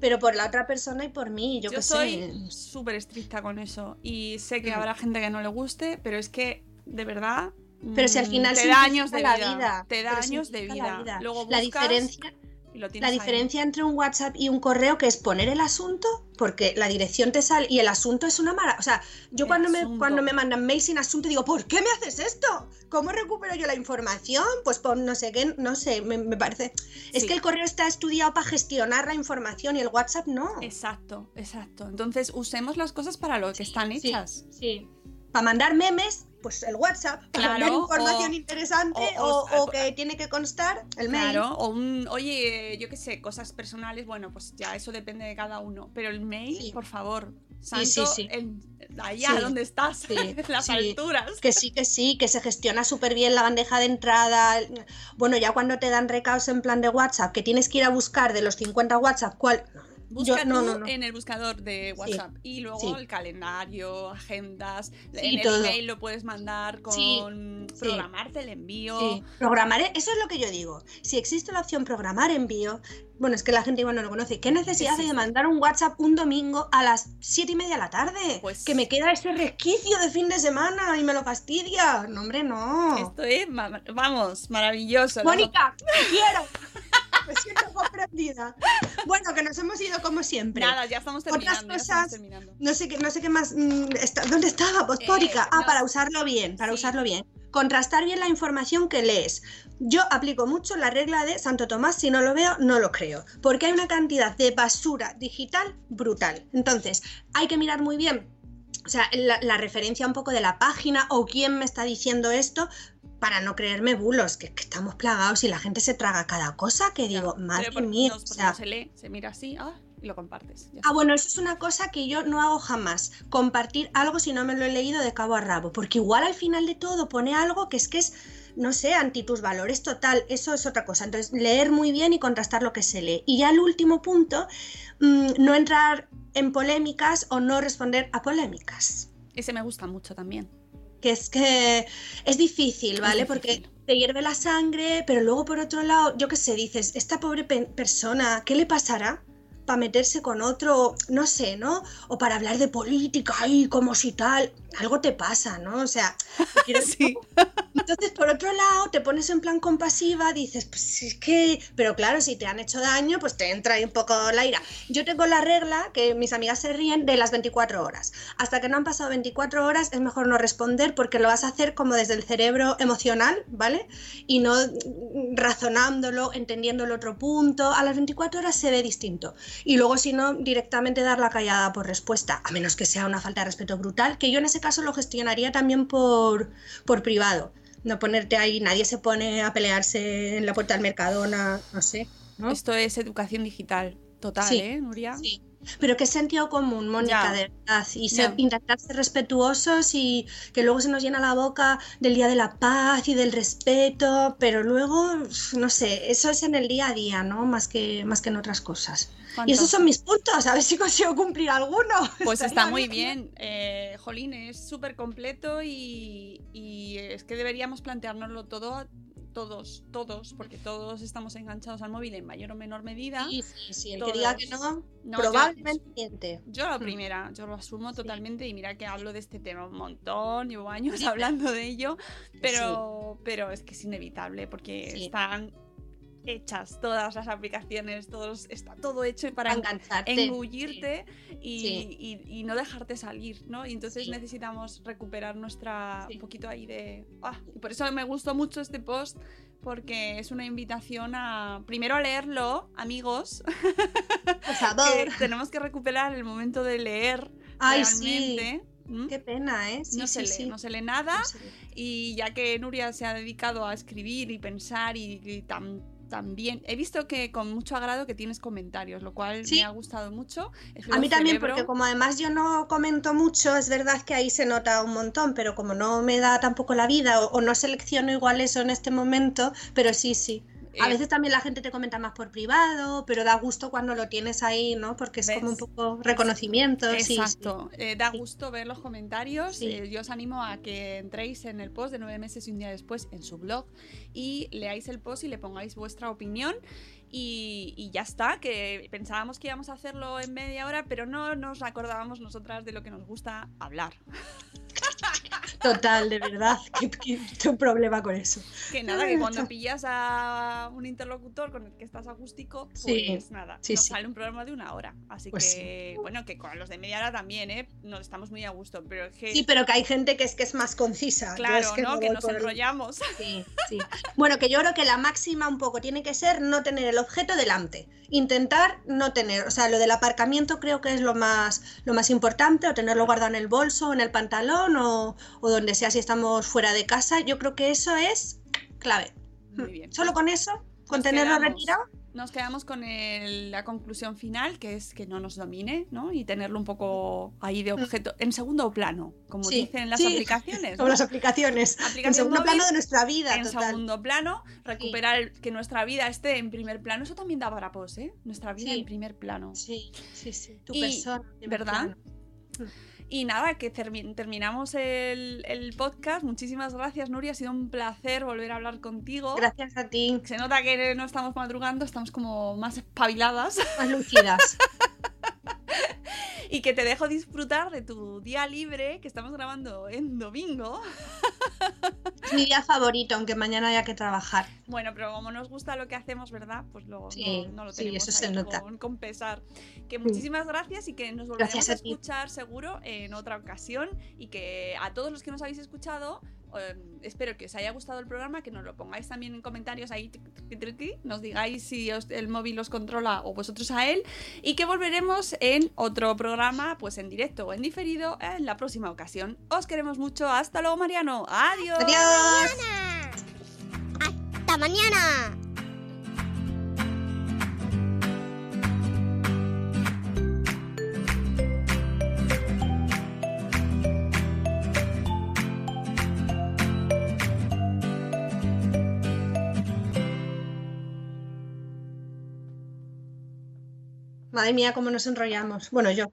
Pero por la otra persona y por mí, yo, yo soy súper estricta con eso. Y sé que mm. habrá gente que no le guste, pero es que, de verdad. Pero si al final te da años de vida, Te da años de vida. Luego la diferencia la diferencia entre un WhatsApp y un correo que es poner el asunto, porque la dirección te sale y el asunto es una mala. O sea, yo cuando me, cuando me mandan mail sin asunto digo, ¿por qué me haces esto? ¿Cómo recupero yo la información? Pues pon no sé qué, no sé, me, parece. Es que el correo está estudiado para gestionar la información y el WhatsApp no. Exacto, exacto. Entonces usemos las cosas para lo que están hechas. sí. Para mandar memes pues el WhatsApp, claro, información interesante o, que tiene que constar el mail. Claro, o un, oye, yo qué sé, cosas personales, bueno, pues ya eso depende de cada uno. Pero el mail, por favor, Santo, sí, allá donde estás, [laughs] las alturas. Que sí, que sí, que se gestiona súper bien la bandeja de entrada. Bueno, ya cuando te dan recados en plan de WhatsApp, que tienes que ir a buscar de los 50 WhatsApp, ¿cuál? Busca tú en el buscador de WhatsApp y luego el calendario, agendas, en el email lo puedes mandar con programarte el envío. Programar, eso es lo que yo digo. Si existe la opción programar envío, bueno, es que la gente igual no lo conoce. ¿Qué necesidad hay de mandar un WhatsApp un domingo a las 7 y media de la tarde? Pues que me queda ese resquicio de fin de semana y me lo fastidia. No, hombre, no. Esto es, vamos, maravilloso. Mónica, te quiero. [laughs] Me siento comprendida. Bueno, que nos hemos ido como siempre. Nada, ya estamos terminando. Otras cosas, no sé qué, no sé qué más. Mm, ¿Dónde estaba? Postpórica. Eh, ah, para usarlo bien, para usarlo bien. Contrastar bien la información que lees. Yo aplico mucho la regla de Santo Tomás, si no lo veo, no lo creo, porque hay una cantidad de basura digital brutal. Entonces, hay que mirar muy bien o sea, la, referencia un poco de la página o quién me está diciendo esto para no creerme bulos, que, estamos plagados y la gente se traga cada cosa que digo, madre mía. o sea, se lee, se mira así, ah, y lo compartes. Ah, bueno, eso es una cosa que yo no hago jamás, compartir algo si no me lo he leído de cabo a rabo, porque igual al final de todo pone algo que es que es, no sé, anti tus valores total, eso es otra cosa. Entonces, leer muy bien y contrastar lo que se lee. Y ya el último punto, mm, no entrar en polémicas o no responder a polémicas. Ese me gusta mucho también que es que es difícil, ¿vale? Porque te hierve la sangre, pero luego por otro lado, yo qué sé, dices, esta pobre persona, ¿qué le pasará? Para meterse con otro, no sé, ¿no? O para hablar de política y como si tal, algo te pasa, ¿no? O sea, [laughs] sí. entonces por otro lado te pones en plan compasiva, dices, pues es que, pero claro, si te han hecho daño, pues te entra ahí un poco la ira. Yo tengo la regla, que mis amigas se ríen, de las 24 horas. Hasta que no han pasado 24 horas es mejor no responder porque lo vas a hacer como desde el cerebro emocional, ¿vale? Y no razonándolo, entendiendo el otro punto. A las 24 horas se ve distinto y luego si no directamente dar la callada por respuesta, a menos que sea una falta de respeto brutal, que yo en ese caso lo gestionaría también por, por privado. No ponerte ahí, nadie se pone a pelearse en la puerta del Mercadona, no sé. ¿no? Esto es educación digital total, Sí, ¿eh, Nuria? Sí. Pero qué sentido común, Mónica, Ya. de verdad. Y ser- Ya. intentar ser respetuosos y que luego se nos llena la boca del Día de la Paz y del respeto, pero luego, no sé, eso es en el día a día, ¿no? Más que, más que en otras cosas. Y esos son mis puntos, a ver si consigo cumplir alguno. Pues Estaría está muy bien. Eh, Jolín, es súper completo y, y es que deberíamos planteárnoslo todo, todos, todos, porque todos estamos enganchados al móvil en mayor o menor medida. Sí, sí, sí, el Todos. que diga que no, No, yo- probablemente miente. Yo la Mm. primera, yo lo asumo Sí. totalmente y mira que hablo de este tema un montón, llevo años hablando de ello, pero, pero es que es inevitable porque están hechas todas las aplicaciones, todos, está todo hecho para engullirte y, Sí. y- y no dejarte salir, ¿no? Y entonces Sí. necesitamos recuperar nuestra, un poquito ahí de... ah, y por eso me gustó mucho este post, porque es una invitación a, primero a leerlo, amigos, Por [laughs] favor. que tenemos que recuperar el momento de leer Ay, sí. realmente. Qué pena, ¿eh? Sí, no, se sí, lee, sí. no se lee nada No se lee. y ya que Nuria se ha dedicado a escribir y pensar y, y tam- también he visto que con mucho agrado que tienes comentarios, lo cual Sí. me ha gustado mucho. A mí también, porque como además yo no comento mucho, es verdad que ahí se nota un montón, pero como no me da tampoco la vida o, o no selecciono igual eso en este momento, pero sí, sí. A Eh, veces también la gente te comenta más por privado, pero da gusto cuando lo tienes ahí, ¿no? Porque es como un poco reconocimiento. sí, sí. Exacto, Eh, da Sí. gusto ver los comentarios. Sí. Eh, yo os animo a que entréis en el post de nueve meses y un día después en su blog y leáis el post y le pongáis vuestra opinión. Y, y ya está, que pensábamos que íbamos a hacerlo en media hora, pero no nos acordábamos nosotras de lo que nos gusta hablar. [laughs] Total, de verdad. que, que tengo un problema con eso. Que nada, que cuando pillas a un interlocutor con el que estás acústico, pues Sí, nada, sí, nos sí. sale un programa de una hora. Así Pues que, bueno, que con los de media hora también, ¿eh? Nos estamos muy a gusto, pero es que, Sí, pero que hay gente que es que es más concisa. claro, es que ¿no? Que nos el- enrollamos. Sí, sí. Bueno, que yo creo que la máxima un poco tiene que ser no tener el objeto delante. Intentar no tener, o sea, lo del aparcamiento creo que es lo más, lo más importante, o tenerlo guardado en el bolso, en el pantalón, o, o donde sea si estamos fuera de casa. Yo creo que eso es clave. Muy bien. Solo con eso, con Nos tenerlo quedamos. retirado. Nos quedamos con el- la conclusión final, que es que no nos domine, ¿no? Y tenerlo un poco ahí de objeto, en segundo plano, como. Sí, dicen las sí, aplicaciones. [laughs] Como ¿no? las aplicaciones. En segundo plano de nuestra vida, en total. segundo plano, recuperar que nuestra vida esté en primer plano. Eso también da para pos, ¿eh? Nuestra vida en primer plano. Sí, sí, sí. Tu Y- persona. ¿verdad? plano. Y nada, que termi- terminamos el, el podcast. Muchísimas gracias, Nuria. Ha sido un placer volver a hablar contigo. Gracias a ti. Se nota que no estamos madrugando, estamos como más espabiladas. Más lucidas. [laughs] [laughs] y que te dejo disfrutar de tu día libre, que estamos grabando en domingo. Es mi día favorito, aunque mañana haya que trabajar. Bueno, pero como nos gusta lo que hacemos, ¿verdad? Pues lo, Sí, no, no lo sí, tenemos eso se nota. Con, con pesar. Que muchísimas gracias y que nos volveremos Gracias a, a escuchar seguro en otra ocasión y que a todos los que nos habéis escuchado eh, espero que os haya gustado el programa, que nos lo pongáis también en comentarios ahí, nos digáis si el móvil os controla o vosotros a él y que volveremos en otro programa, pues en directo o en diferido en la próxima ocasión. Os queremos mucho, hasta luego Mariano, adiós. Adiós. ¡Hasta mañana! Madre mía, cómo nos enrollamos. Bueno, yo.